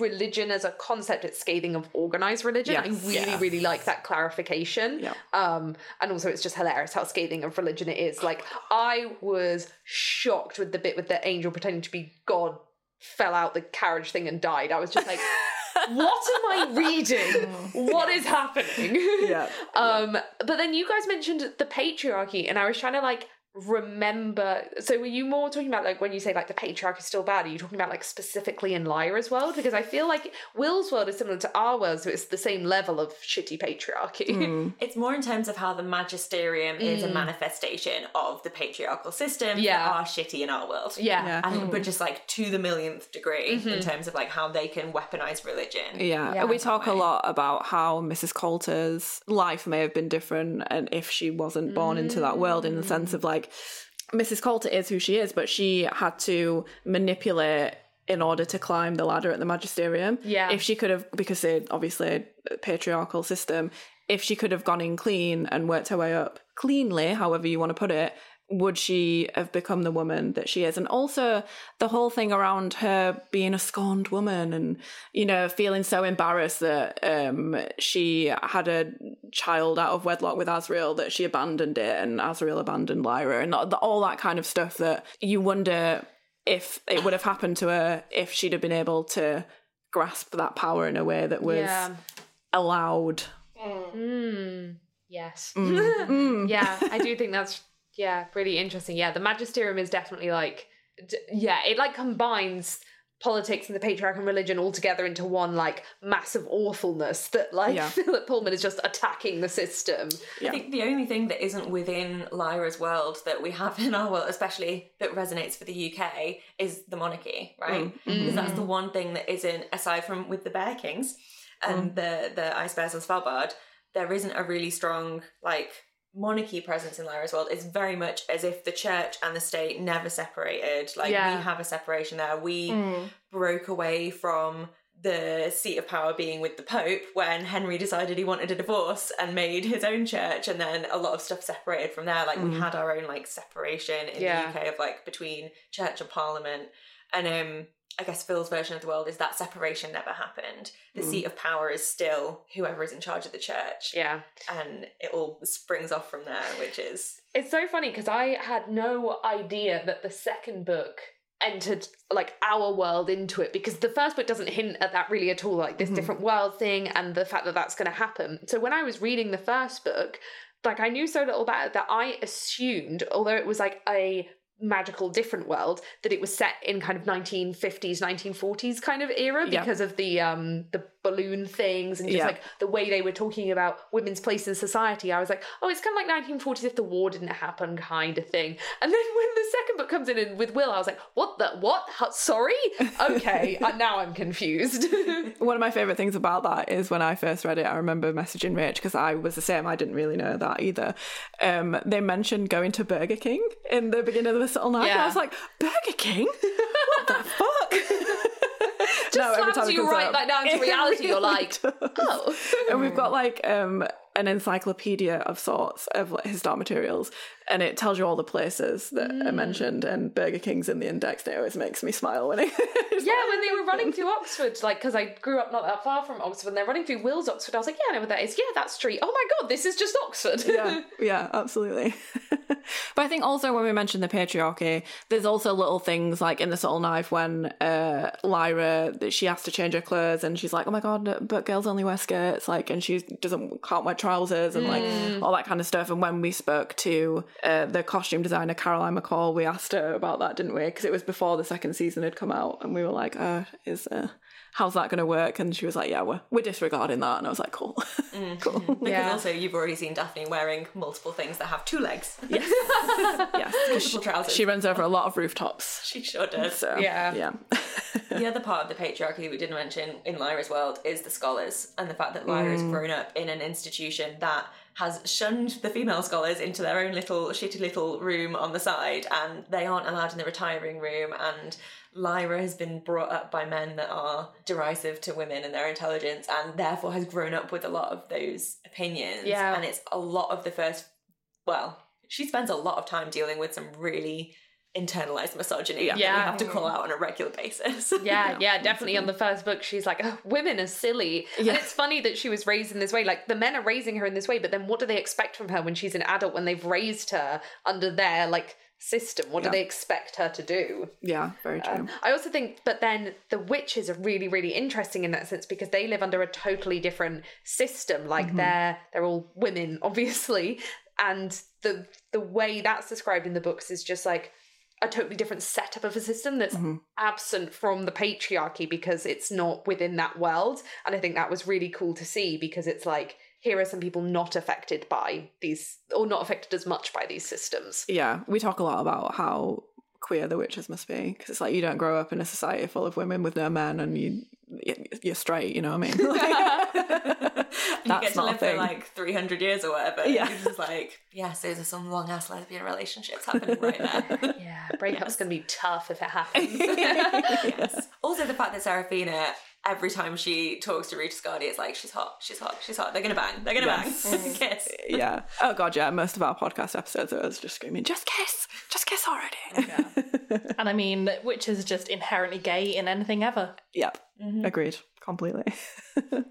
religion as a concept it's scathing of organized religion. I really Yeah. really like that clarification. Yeah. um and also it's just hilarious how scathing of religion it is. Like i was shocked with the bit with the angel pretending to be god fell out the carriage thing and died. I was just like what am i reading? What is happening? Yeah. um but then you guys mentioned the patriarchy and i was trying to like remember so were you more talking about like when you say like the patriarch is still bad are you talking about like specifically in lyra's world because i feel like will's world is similar to our world so it's the same level of shitty patriarchy mm. It's more in terms of how the magisterium is a mm. manifestation of the patriarchal system Yeah. that are shitty in our world. yeah Yeah. And, mm. but just like to the millionth degree in mm-hmm. terms of like how they can weaponize religion. Yeah, Yeah. we talk a lot about how Mrs. Coulter's life may have been different, and if she wasn't born into that world, in the sense of like Mrs. Coulter is who she is, but she had to manipulate in order to climb the ladder at the magisterium. Yeah. if she could have, because they obviously a patriarchal system, if she could have gone in clean and worked her way up cleanly, however you want to put it. Would she have become the woman that she is? And also the whole thing around her being a scorned woman and, you know, feeling so embarrassed that um, she had a child out of wedlock with Asriel that she abandoned it and Asriel abandoned Lyra and all all that kind of stuff that you wonder if it would have happened to her if she'd have been able to grasp that power in a way that was yeah allowed. Mm, yes. Mm. yeah, I do think that's yeah, really interesting. Yeah, the magisterium is definitely like d- yeah, it like combines politics and the patriarch and religion all together into one like massive awfulness that like Yeah. Philip Pullman is just attacking the system. I think the only thing that isn't within Lyra's world that we have in our world, especially that resonates for the UK, is the monarchy, right? Mm. Because that's mm. the one thing that isn't, aside from with the Bear Kings and mm. the the Ice Bears on Svalbard, there isn't a really strong like monarchy presence in Lyra's world. It's very much as if the church and the state never separated. Like Yeah. we have a separation there. We broke away from the seat of power being with the Pope when Henry decided he wanted a divorce and made his own church, and then a lot of stuff separated from there. Like we had our own like separation in Yeah. the UK of like between church and parliament, and um. I guess Phil's version of the world is that separation never happened. The hmm. seat of power is still whoever is in charge of the church, Yeah. and it all springs off from there, which is It's so funny because I had no idea that the second book entered like our world into it because the first book doesn't hint at that really at all like this mm-hmm. different world thing and the fact that that's going to happen so when i was reading the first book like i knew so little about it that i assumed although it was like a magical different world that it was set in kind of 1950s 1940s kind of era Yeah. because of the um the balloon things and just Yeah. like the way they were talking about women's place in society i was like oh it's kind of like 1940s if the war didn't happen kind of thing and then when the second book comes in and with will i was like what the what How, sorry okay now i'm confused One of my favorite things about that is when I first read it, I remember messaging Rich because I was the same. I didn't really know that either. Um, they mentioned going to Burger King in the beginning of the subtle knife, and I was like, Burger King? What the fuck? just every time slams you right up. back down to It reality you're really like does. oh and we've got like um an encyclopedia of sorts of like, His Dark Materials, and it tells you all the places that are mentioned. And Burger King's in the index. And it always makes me smile when it. it's Yeah, when they were running through Oxford, like because I grew up not that far from Oxford, and they're running through Will's Oxford. I was like, yeah, I know what that is. Yeah, that street. Oh my god, this is just Oxford. yeah, yeah, absolutely. but I think also when we mentioned the patriarchy, there's also little things like in the subtle knife when uh, Lyra that she has to change her clothes and she's like, oh my god, but girls only wear skirts, like, and she doesn't can't wear trousers and like all that kind of stuff. And when we spoke to uh, the costume designer Caroline McCall, we asked her about that, didn't we? Because it was before the second season had come out, and we were like, uh, is uh, how's that going to work? And she was like, yeah, we're we're disregarding that, and I was like, cool, cool. because Yeah. also you've already seen Dafne wearing multiple things that have two legs, yes. multiple trousers. She runs over a lot of rooftops. she sure does. So Yeah. yeah, the other part of the patriarchy we didn't mention in Lyra's world is the scholars and the fact that Lyra has grown up in an institution that has shunned the female scholars into their own little shitty little room on the side, and they aren't allowed in the retiring room. And Lyra has been brought up by men that are derisive to women and their intelligence, and therefore has grown up with a lot of those opinions. Yeah. and it's a lot of the first. Well, she spends a lot of time dealing with some really internalized misogyny that we Yeah. have to call out on a regular basis. Yeah, yeah, definitely. On the first book, she's like, oh, "Women are silly," and it's funny that she was raised in this way. Like the men are raising her in this way, but then what do they expect from her when she's an adult? When they've raised her under their like system, what do they expect her to do? Yeah, very true. Um, I also think, but then the witches are really, really interesting in that sense because they live under a totally different system. Like they're they're all women, obviously, and the the way that's described in the books is just like a totally different setup of a system that's mm-hmm. absent from the patriarchy because it's not within that world. And I think that was really cool to see because it's like here are some people not affected by these or not affected as much by these systems. yeah, we talk a lot about how queer the witches must be because it's like you don't grow up in a society full of women with no men and you you're straight. You know what I mean? Like, you That's get to live for like 300 years or whatever. Yeah. You're just like, yes, those are some long ass lesbian relationships happening right now. Yeah, breakup's gonna be tough if it happens. yes. Also, the fact that Seraphina, every time she talks to Ruta Skadi, it's like, she's hot, she's hot, she's hot. They're going to bang, they're going to Yes. bang. Kiss. yeah. Oh god, yeah. Most of our podcast episodes are us just screaming, "Just kiss, just kiss already." And I mean, witches is just inherently gay in anything ever. yep. Mm-hmm. Agreed. Completely.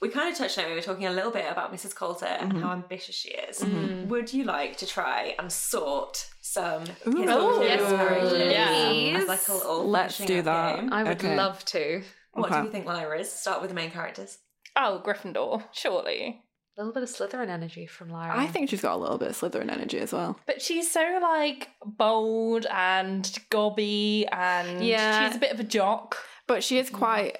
We kind of touched on it. We were talking a little bit about Mrs. Coulter and mm-hmm. how ambitious she is. Mm-hmm. Would you like to try and sort some Kiss Ooh. Coulter Yes, characters yeah. like a little Let's do that. game? I would Okay. love to. What Okay. do you think Lyra is? Start with the main characters. Oh, Gryffindor, surely. A little bit of Slytherin energy from Lyra. I think she's got a little bit of Slytherin energy as well. But she's so like bold and gobby and Yeah. she's a bit of a jock. But she is quite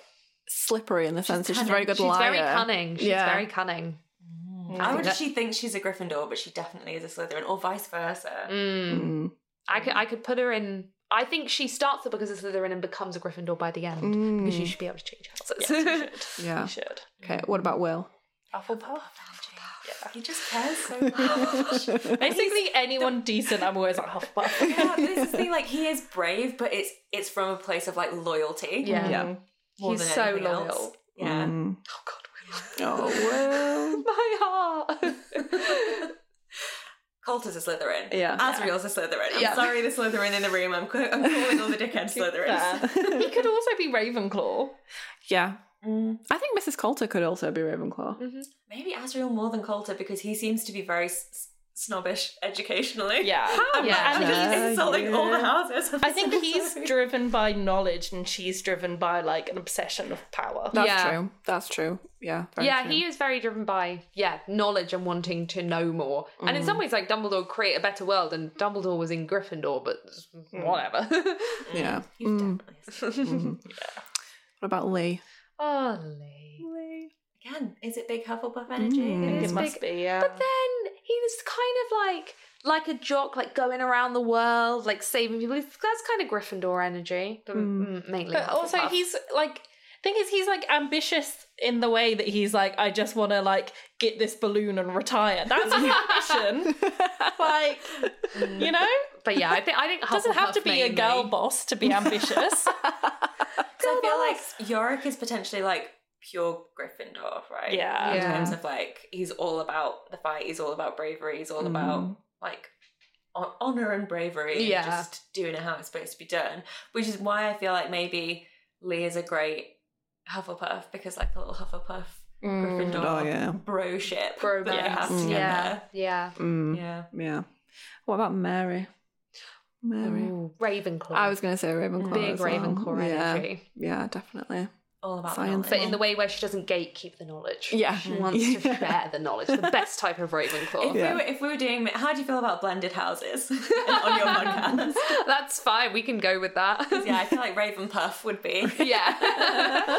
slippery in the sense that she's a very good she's liar. She's very cunning. She's Yeah. very cunning. I would that- actually think she's a Gryffindor, but she definitely is a Slytherin, or vice versa. Mm. Mm. I could I could put her in. I think she starts the book as a Slytherin and becomes a Gryffindor by the end because you should be able to change houses. Yes, you should. Yeah. You should. Okay. What about Will? Hufflepuff. Yeah. He just cares so much. Basically, anyone decent, I'm always like Hufflepuff. yeah, but this is the thing, like he is brave, but it's it's from a place of like loyalty. yeah. Yeah. more He's than so anything loyal. else. Yeah. Mm. Oh God, Will. Oh well. my heart. Coulter's a Slytherin. Yeah. Asriel's a Slytherin. I'm Yeah. sorry, the Slytherin in the room. I'm, ca- I'm calling all the dickhead Slytherins. he could also be Ravenclaw. yeah. Mm, I think Mrs. Coulter could also be Ravenclaw. maybe Asriel more than Coulter because he seems to be very s- s- snobbish educationally. Yeah. I'm Yeah. I'm just Yeah, insulting all the houses. I'm I think so he's sorry. driven by knowledge and she's driven by like an obsession of power. That's Yeah. true. That's true. Yeah. yeah, true. he is very driven by yeah knowledge and wanting to know more. And in some ways, like Dumbledore create a better world, and Dumbledore was in Gryffindor, but whatever. Yeah. He Mm. definitely is. What about Lee? oh, Lee. Again, is it big Hufflepuff energy? Mm. It It is must big. be, yeah. But then he was kind of like like a jock, like going around the world, like saving people. That's kind of Gryffindor energy, but mm, mainly. But also, Hufflepuff. he's like, thing is, he's like ambitious in the way that he's like, I just want to like get this balloon and retire. That's an ambition. like, you know, But yeah, I think I think it doesn't have to Hufflepuff be a girl boss to be ambitious. 'Cause I feel like Iorek is potentially like pure Gryffindor, right? Yeah. In Yeah. terms of like, he's all about the fight. He's all about bravery. He's all about mm-hmm. like honor and bravery. and Yeah. just doing it how it's supposed to be done. Which is why I feel like maybe Lee is a great Hufflepuff because like a little Hufflepuff mm. Gryffindor Oh, yeah. bro ship Bro that they bands. have mm. Yeah, yeah. Mm. Yeah. Yeah. What about Mary? Mary. Ooh, Ravenclaw. I was going to say Ravenclaw. big as well. Ravenclaw yeah. energy. Yeah, definitely. All about Science. knowledge. But in the way where she doesn't gatekeep the knowledge. Yeah. She mm-hmm. wants to share the knowledge. The best type of Ravenclaw. If, Yeah. we were, if we were doing, how do you feel about blended houses on your podcast? That's fine. We can go with that. Yeah, I feel like Ravenpuff would be. yeah.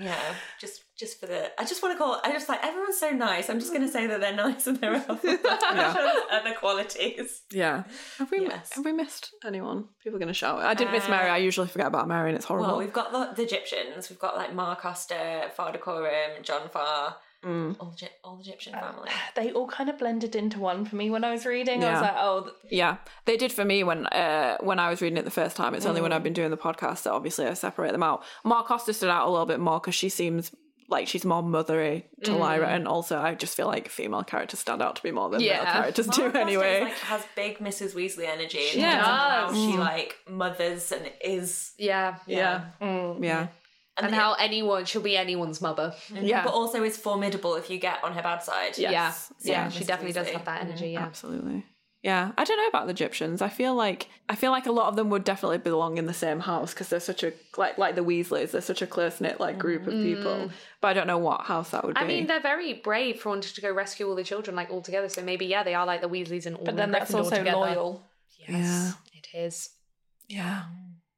Yeah, just just for the. I just want to call. I just like everyone's so nice. I'm just going to say that they're nice and they're helpful. Yeah. Other qualities. Yeah. Have we Yes. have we missed anyone? People are going to shout. I didn't miss Mary. I usually forget about Mary, and it's horrible. Well, we've got the, the Gyptians. We've got like Ma Costa, Farder Coram, John Faa, Mm. all, the, all Gyptian family. They all kind of blended into one for me when I was reading. I was like, oh, th- Yeah, they did for me when uh, when I was reading it the first time. It's only when I've been doing the podcast that obviously I separate them out. Ma Costa stood out a little bit more because she seems like she's more mothery to Lyra, mm. and also I just feel like female characters stand out to be more than male characters Ma do Costa is, anyway. like, has big Mrs. Weasley energy. in Yeah. terms how does. she mm. like mothers and is Yeah. yeah, yeah, mm. And the- how anyone, she'll be anyone's mother. yeah, but also is formidable if you get on her bad side. Yes. Yeah. Yeah. Yeah, She Mrs. definitely does have that energy. Yeah. absolutely. Yeah, I don't know about the Gyptians. I feel like I feel like a lot of them would definitely belong in the same house because they're such a like like the Weasleys. They're such a close knit like group of mm. people. But I don't know what house that would be. I mean, they're very brave for wanting to go rescue all the children like all together. So maybe yeah, they are like the Weasleys and all. but then that's also loyal. Yes, it is. yeah.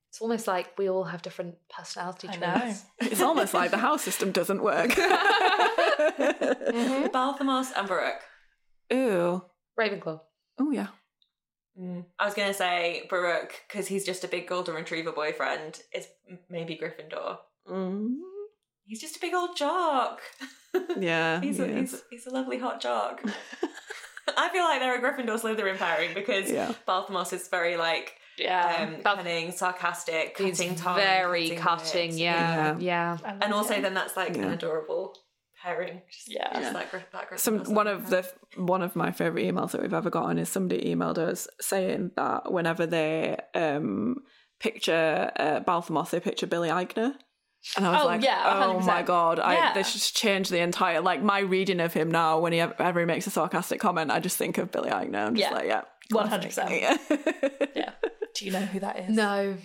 It's almost like we all have different personality traits. It's almost like the house system doesn't work. Balthamos and Baruch. Ooh. Ravenclaw. Oh yeah. I was going to say Baruch because he's just a big golden retriever boyfriend. Is maybe Gryffindor. Mm. He's just a big old jock. Yeah. he's, a, he's, he's a lovely hot jock. I feel like they're a Gryffindor Slytherin pairing because Yeah. Balthamos is very like Yeah. um, Bal- cunning, sarcastic, He's cutting tongue, very cutting cutting. Yeah. Yeah. Yeah. And also, then that's like an adorable pairing. Just, Yeah. just Yeah. That, Gry- that Gryffindor Some one of the one of my favorite emails that we've ever gotten is somebody emailed us saying that whenever they um picture uh, Balthamos, they picture Billy Eichner. And I was Oh, like, yeah, oh my 100%. god, I Yeah. they should change the entire like my reading of him now. When he ever, ever he makes a sarcastic comment, I just think of Billy Eichner. I'm just Yeah. like, yeah, 100%. Yeah. Yeah. Do you know who that is? No.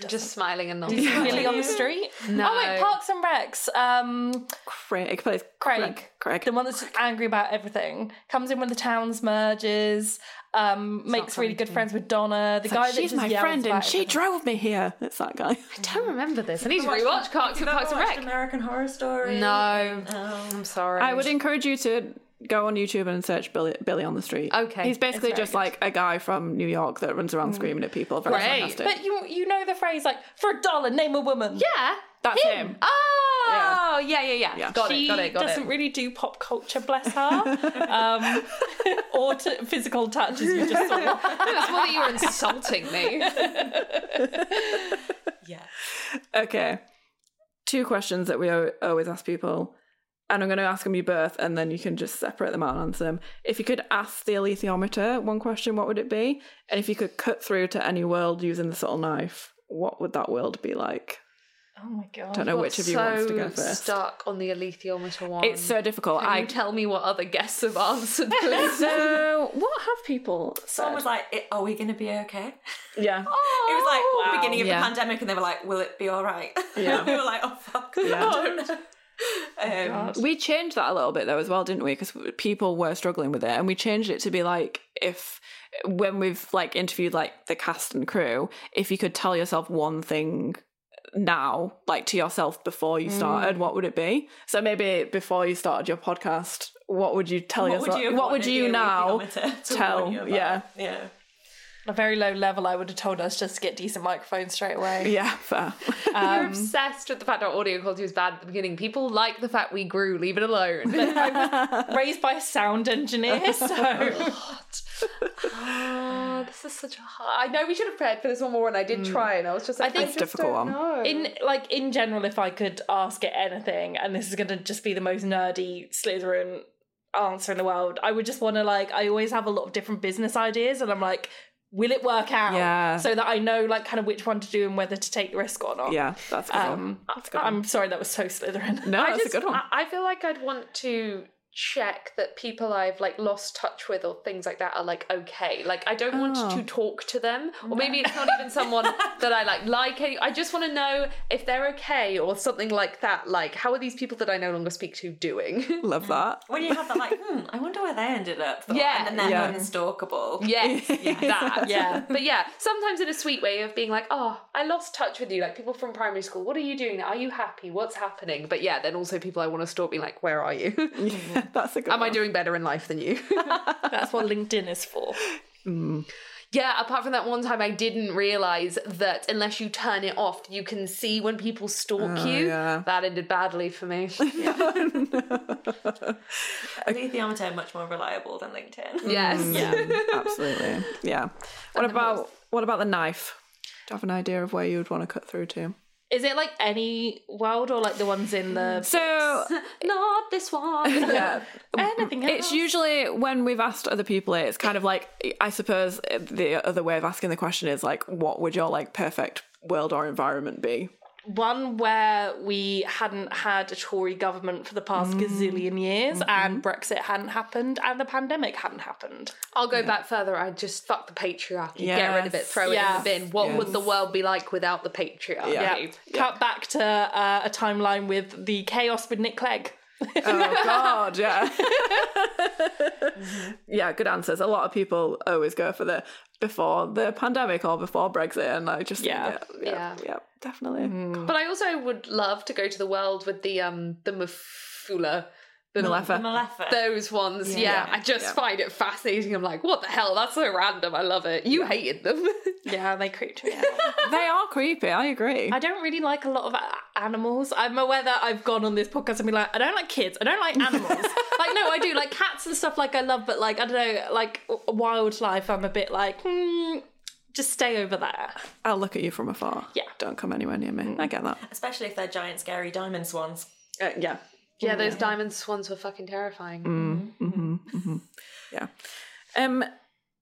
I'm just smiling and Is he nodding. really on the street? No. Oh wait, Parks and Recs. Um, Craig, plays Craig. Craig. the one that's angry about everything comes in when the towns merges. Um, makes really good friends with Donna. The It's guy like, that she's just my friend and she everything. drove me here. It's that guy. I don't remember this. I need to Watched- rewatch Parks, Have you Parks and ever Rec. American Horror Story. No. Oh. I'm sorry. I would encourage you to go on YouTube and search Billy, Billy on the street. Okay. He's basically just good. like a guy from New York that runs around screaming at people. Very Great. sarcastic. But you you know the phrase like for a dollar name a woman. Yeah. That's him. Oh, yeah, yeah, yeah. Yeah. Got she it, got it, got doesn't it. really do pop culture, bless her, um, or t- physical touches. You just saw. No, it's more that you were insulting me. Yeah. Okay. Two questions that we always ask people. And I'm going to ask them your birth, and then you can just separate them out and answer them. If you could ask the alethiometer one question, what would it be? And if you could cut through to any world using the subtle knife, what would that world be like? Oh my god! I don't know which of you so wants to go first. stuck on the alethiometer one. It's so difficult. Can I you tell me what other guests have answered, please? so what have people Someone said? was like, "Are we going to be okay?" yeah. It was like wow. beginning of Yeah. the pandemic, and they were like, "Will it be all right?" Yeah. we were like, "Oh fuck, Yeah. Know." Um, We changed that a little bit though as well, didn't we? Because people were struggling with it, and we changed it to be like if when we've like interviewed like the cast and crew, if you could tell yourself one thing now, like to yourself before you started, what would it be? So maybe before you started your podcast, what would you tell what yourself? would you, what would you now tell? you? Yeah, yeah. On a very low level, I would have told us just to get decent microphones straight away. yeah, fair. You're Um, obsessed with the fact our audio quality was bad at the beginning. People like the fact we grew. Leave it alone. raised by a sound engineer, so oh, this is such a hard. I know we should have prepared for this one more, and I did try, and I was just like, I think I it's just difficult don't one. know. in like in general, if I could ask it anything, and this is going to just be the most nerdy Slytherin answer in the world, I would just want to like. I always have a lot of different business ideas, and I'm like, will it work out? Yeah. So that I know like kind of which one to do and whether to take the risk or not. yeah, that's a good one. Um, That's a good. I'm sorry, that was so Slytherin. No, I that's just, a good one. I, I feel like I'd want to check that people I've like lost touch with or things like that are like okay. Like I don't want Oh. to talk to them, or maybe it's not even someone that I like. Like I just want to know if they're okay or something like that. Like how are these people that I no longer speak to doing? Love that. When you have that, like, hmm, I wonder where they ended up. thought, Yeah, and then they're yeah. yes, unstalkable. that. Yeah. but yeah, sometimes in a sweet way of being like, oh, I lost touch with you. Like people from primary school, what are you doing now? Are you happy? What's happening? But yeah, then also people I want to stalk, being like, where are you? Yeah, that's a good. Am I doing better in life than you? That's what LinkedIn is for. Hmm. Yeah, apart from that one time I didn't realise that unless you turn it off, you can see when people stalk Oh, you. yeah. That ended badly for me. I think the alethiometer are much more reliable than LinkedIn. yes. Mm, yeah. Absolutely. Yeah. What about what about the knife? Do you have an idea of where you would want to cut through to? Is it like any world or like the ones in the So Not this one. yeah, anything else? it's usually when we've asked other people, it's kind of like I suppose the other way of asking the question is like, what would your like perfect world or environment be? One where we hadn't had a Tory government for the past gazillion years and Brexit hadn't happened and the pandemic hadn't happened. I'll go back further. I just fuck the patriarchy. Get rid of it. Throw Yeah. it in the bin. What would the world be like without the patriarchy? Yeah. Cut back to uh, a timeline with the chaos with Nick Clegg. Oh God, yeah, yeah. Good answers. A lot of people always go for the before the pandemic or before Brexit, and I just Yeah. think, yeah, yeah, Yeah. yeah, definitely. But I also would love to go to the world with the um the Mafula. The mulefa. mulefa. Those ones, yeah. Yeah. I just Yeah. find it fascinating. I'm like, what the hell? That's so random. I love it. You hated them. Yeah, they creeped me out. They are creepy. I agree. I don't really like a lot of animals. I'm aware that I've gone on this podcast and be like, I don't like kids. I don't like animals. like, no, I do like cats and stuff. Like, I love, but like, I don't know, like wildlife. I'm a bit like, hmm, just stay over there. I'll look at you from afar. Yeah. Don't come anywhere near me. I get that. Especially if they're giant, scary diamond swans. Uh, yeah. Yeah, mm. those diamond swans were fucking terrifying. Mm, mm-hmm. Mm-hmm, mm-hmm. Yeah. Um,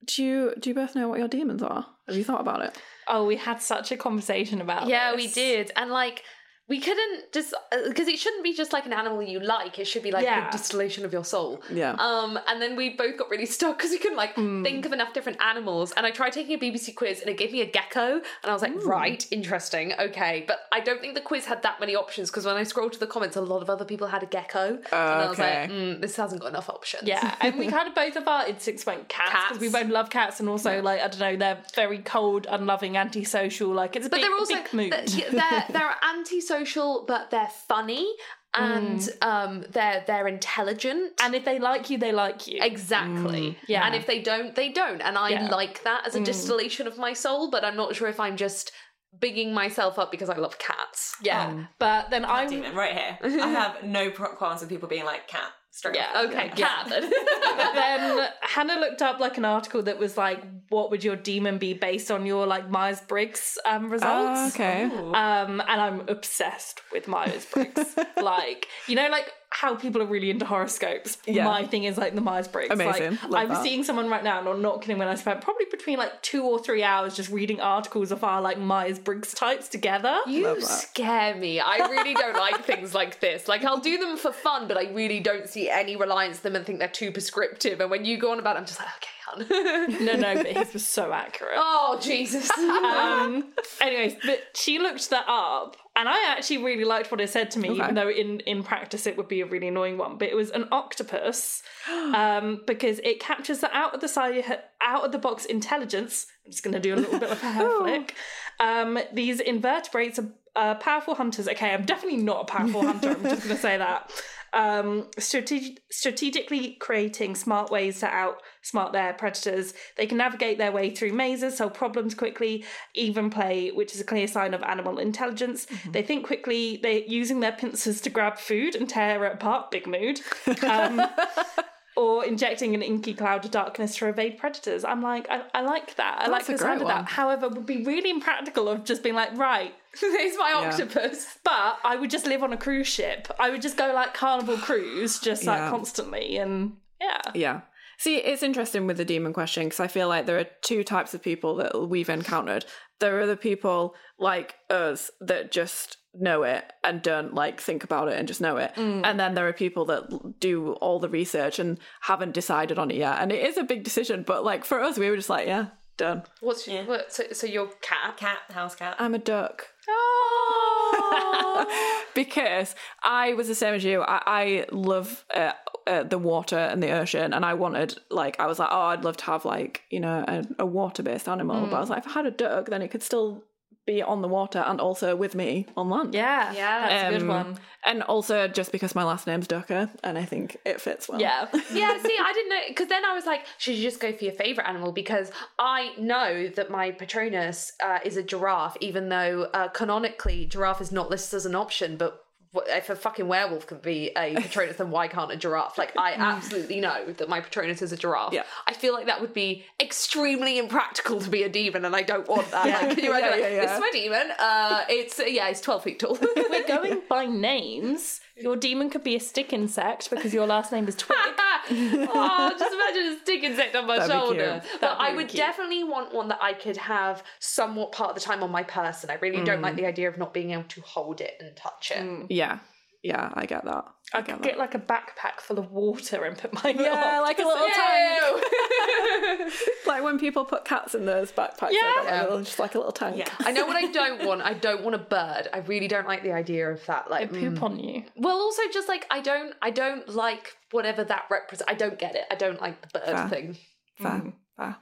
do you do you both know what your daemons are? Have you thought about it? Oh, we had such a conversation about. Yeah, we did. And like, we couldn't just because it shouldn't be just like an animal you like. It should be like Yeah. the distillation of your soul. Yeah. Um, and then we both got really stuck because we couldn't like think of enough different animals. And I tried taking a BBC quiz, and it gave me a gecko, and I was like, right, interesting, okay. But I don't think the quiz had that many options because when I scrolled to the comments, a lot of other people had a gecko, and I was Okay. like, mm, this hasn't got enough options. Yeah, and we kind of both of our instincts went cats because we both love cats, and also like I don't know, they're very cold, unloving, antisocial. Like it's a but big, they're also big mood. they're, they're they're antisocial, but they're funny and mm. um they're they're intelligent. and if they like you, they like you. Exactly. Mm, yeah. And if they don't, they don't. And I Yeah. like that as a mm. distillation of my soul, but I'm not sure if I'm just bigging myself up because I love cats. yeah, um, but then I'm Daemon, right here. I have no qualms with people being like cat. Straight Yeah. up. Okay, Yeah. cat then. then Hannah looked up like an article that was like, what would your daemon be based on your like Myers Briggs um, Oh, results? okay. Ooh. Um, and I'm obsessed with Myers Briggs. like, you know, like how people are really into horoscopes. Yeah. My thing is like the Myers Briggs. Amazing. Like, Love I'm that. seeing someone right now, and I'm not kidding when I spent probably between like two or three hours just reading articles of our like Myers Briggs types together. You scare me. I really don't like things like this. Like I'll do them for fun, but I really don't see any reliance on them and think they're too prescriptive. And when you go on about it, I'm just like, okay, no, no, but his was so accurate. oh Jesus. um anyways but she looked that up and i actually really liked what it said to me Okay. even though in in practice it would be a really annoying one but it was an octopus um because it captures the out of the side out of the box intelligence i'm just going to do a little bit of a hair flick um these invertebrates are uh, powerful hunters okay i'm definitely not a powerful hunter i'm just going to say that um, strateg- strategically creating smart ways to outsmart their predators. They can navigate their way through mazes, solve problems quickly, even play, which is a clear sign of animal intelligence. They think quickly, they're using their pincers to grab food and tear it apart, big mood. Um, or injecting an inky cloud of darkness to evade predators. I'm like, I, I like that. I like a the sound of that. However, would be really impractical of just being like, right, It's my octopus. but I would just live on a cruise ship. I would just go like carnival cruise, just like Yeah. constantly, and yeah, Yeah. See, it's interesting with the daemon question because I feel like there are two types of people that we've encountered. There are the people like us that just know it and don't like think about it and just know it. Mm. And then there are people that do all the research and haven't decided on it yet. And it is a big decision, but like for us, we were just like, yeah, done. What's your, what, so, so your cat? Cat, house cat. I'm a duck. Oh. because I was the same as you. I, I love uh, uh, the water and the ocean, and I wanted like I was like, oh, I'd love to have like you know a, a water based animal. But I was like, if I had a duck, then it could still be on the water and also with me on land. Yeah, Yeah. that's a good Um, one. And also just because my last name's Ducker, and I think it fits well. Yeah, yeah, see, I didn't know because then I was like, should you just go for your favorite animal? Because I know that my Patronus uh, is a giraffe, even though uh, canonically giraffe is not listed as an option. But wh- if a fucking werewolf can be a Patronus, then why can't a giraffe? Like, I absolutely know that my Patronus is a giraffe. Yeah. I feel like that would be extremely impractical to be a daemon, and I don't want that. Like, can you imagine? Yeah, yeah, yeah. This is my daemon. Uh, it's yeah, it's twelve feet tall. we're going by names. Your daemon could be a stick insect because your last name is Twig. oh, just imagine a stick insect on my That'd shoulder. But That'd I would cute. definitely want one that I could have somewhat part of the time on my person. I really don't Mm. like the idea of not being able to hold it and touch it. Yeah. Yeah, I get that. I get could get like a backpack full of water and put mine Yeah, on. like a little tank. Like when people put cats in those backpacks, Yeah. I got like a little, just like a little tank. Yeah. I know what I don't want. I don't want a bird. I really don't like the idea of that. Like, Poop mm. on you. well, also just like I don't, I don't like whatever that represents. I don't get it. I don't like the bird Fair. thing. Fair, fair.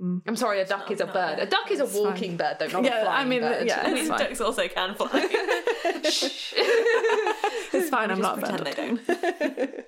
Mm. I'm sorry, a duck is a not bird. fair. A duck is a walking bird, though, not a Yeah, I flying mean, bird. yeah, I mean, fine. ducks also can fly. It's fine, I'm Just not pretend offended. they don't.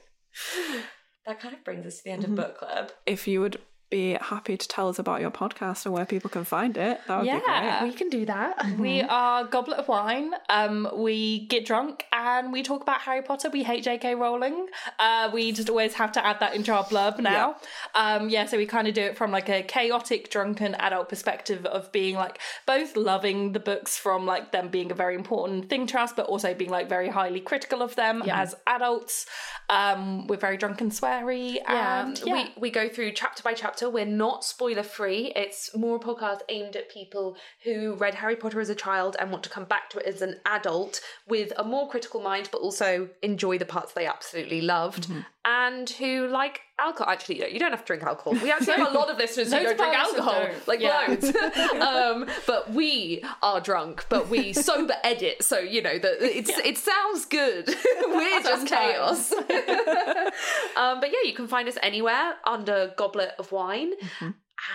that kind of brings us to the end of mm-hmm. book club. If you would be happy to tell us about your podcast and where people can find it, that would be Yeah. great. we can do that. We are Goblet of Wine. Um, we get drunk and we talk about Harry Potter. We hate J.K. Rowling. Uh, we just always have to add that into our blurb now. Yeah, um, yeah so we kind of do it from like a chaotic, drunken adult perspective of being like both loving the books from like them being a very important thing to us, but also being like very highly critical of them as adults. Um, we're very drunk and sweary. Yeah, and yeah. we we go through chapter by chapter. We're not spoiler free. It's more a podcast aimed at people who read Harry Potter as a child and want to come back to it as an adult with a more critical mind, but also enjoy the parts they absolutely loved, mm-hmm. And who like alcohol. Actually, no, you don't have to drink alcohol. We actually have a lot of listeners who don't drink of our listeners alcohol, don't. like Yeah. loads. um, but we are drunk, but we sober edit, so you know that it's it sounds good. We're just chaos. um, but yeah, you can find us anywhere under Goblet of Wine.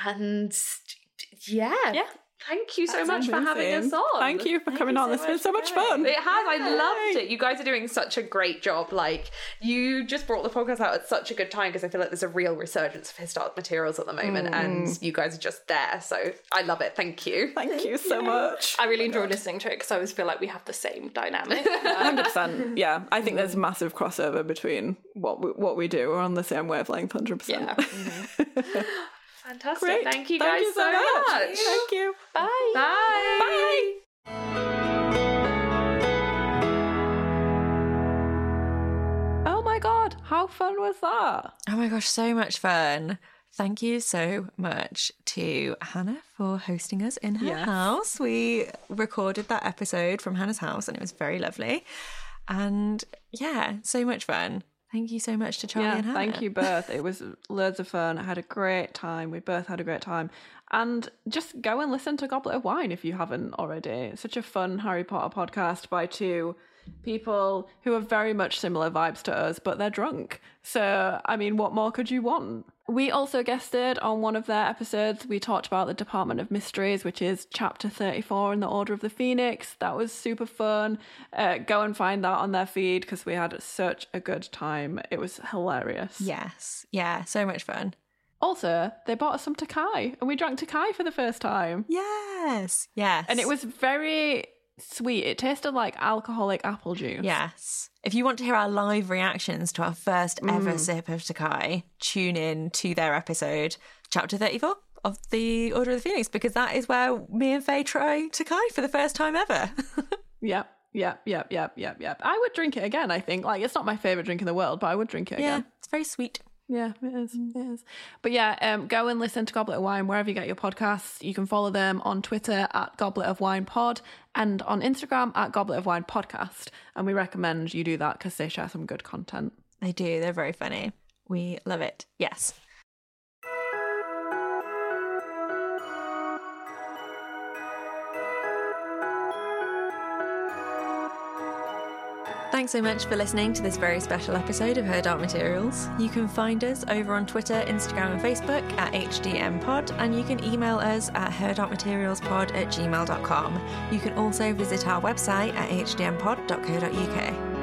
And yeah, Yeah. Thank you so That's much for having us on. Thank you for Thank coming you on. so It's been so much fun. It has. I loved it. You guys are doing such a great job. Like you just brought the podcast out at such a good time because I feel like there's a real resurgence of His Dark Materials at the moment, and mm. you guys are just there. So I love it. Thank you. Thank you so much. I really oh enjoy listening to it because I always feel like we have the same dynamic. Hundred percent. Yeah, I think there's massive crossover between what we, what we do. We're on the same wavelength. Hundred yeah. percent. Mm-hmm. Fantastic. Great. Thank you guys you so much. Thank you. Bye. Bye. Bye. Oh my god, how fun was that? Oh my gosh, so much fun. Thank you so much to Hannah for hosting us in her Yes. house. We recorded that episode from Hannah's house and it was very lovely. And yeah, so much fun. Thank you so much to Charlie Yeah, and Hannah. thank you both. It was loads of fun. I had a great time. We both had a great time. And just go and listen to Goblet of Wine if you haven't already. It's such a fun Harry Potter podcast by two people who are very much similar vibes to us, but they're drunk. So, I mean, what more could you want? We also guested on one of their episodes. We talked about the Department of Mysteries, which is chapter 34 in the Order of the Phoenix. That was super fun. Uh, go and find that on their feed because we had such a good time. It was hilarious. Yes. Yeah, so much fun. Also, they bought us some Takai, and we drank Takai for the first time. Yes. Yes. And it was very sweet. It tasted like alcoholic apple juice. Yes. If you want to hear our live reactions to our first ever Mm. sip of Takai, tune in to their episode, chapter 34 of the Order of the Phoenix, because that is where me and Faye try Takai for the first time ever. Yep. Yep. Yep. Yep. Yep. Yep. I would drink it again. I think. Like, it's not my favorite drink in the world, but I would drink it yeah, again. it's very sweet. Yeah, it is. It is. But yeah, um, go and listen to Goblet of Wine wherever you get your podcasts. You can follow them on Twitter at Goblet of Wine Pod and on Instagram at Goblet of Wine Podcast. And we recommend you do that because they share some good content. They do. They're very funny. We love it. Yes. Thanks so much for listening to this very special episode of Her Dark Materials. You can find us over on Twitter, Instagram, and Facebook at HDMPod, and you can email us at herdarkmaterialspod at gmail.com. You can also visit our website at hdmpod.co.uk.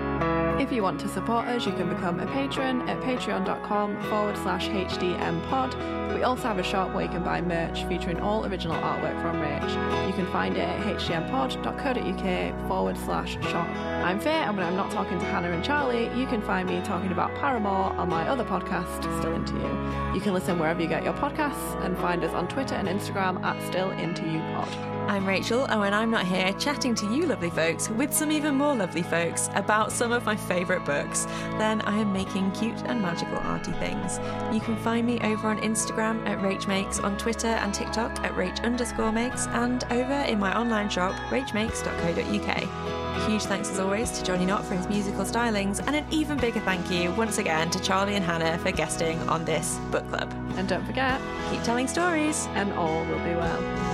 If you want to support us, you can become a patron at patreon.com forward slash HDMpod. We also have a shop where you can buy merch featuring all original artwork from Rach. You can find it at hdmpod.co.uk forward slash shop. I'm Faye, and when I'm not talking to Hannah and Charlie, you can find me talking about Paramore on my other podcast, Still Into You. You can listen wherever you get your podcasts and find us on Twitter and Instagram at Still Into You Pod. I'm Rachel, and when I'm not here chatting to you lovely folks with some even more lovely folks about some of my favourite books, then I am making cute and magical arty things. You can find me over on Instagram at RachMakes, on Twitter and TikTok at Rach underscore makes, and over in my online shop, rachmakes.co.uk. A huge thanks as always to Johnny Knott for his musical stylings, and an even bigger thank you once again to Charlie and Hannah for guesting on this book club. And don't forget, Keep telling stories. and all will be well.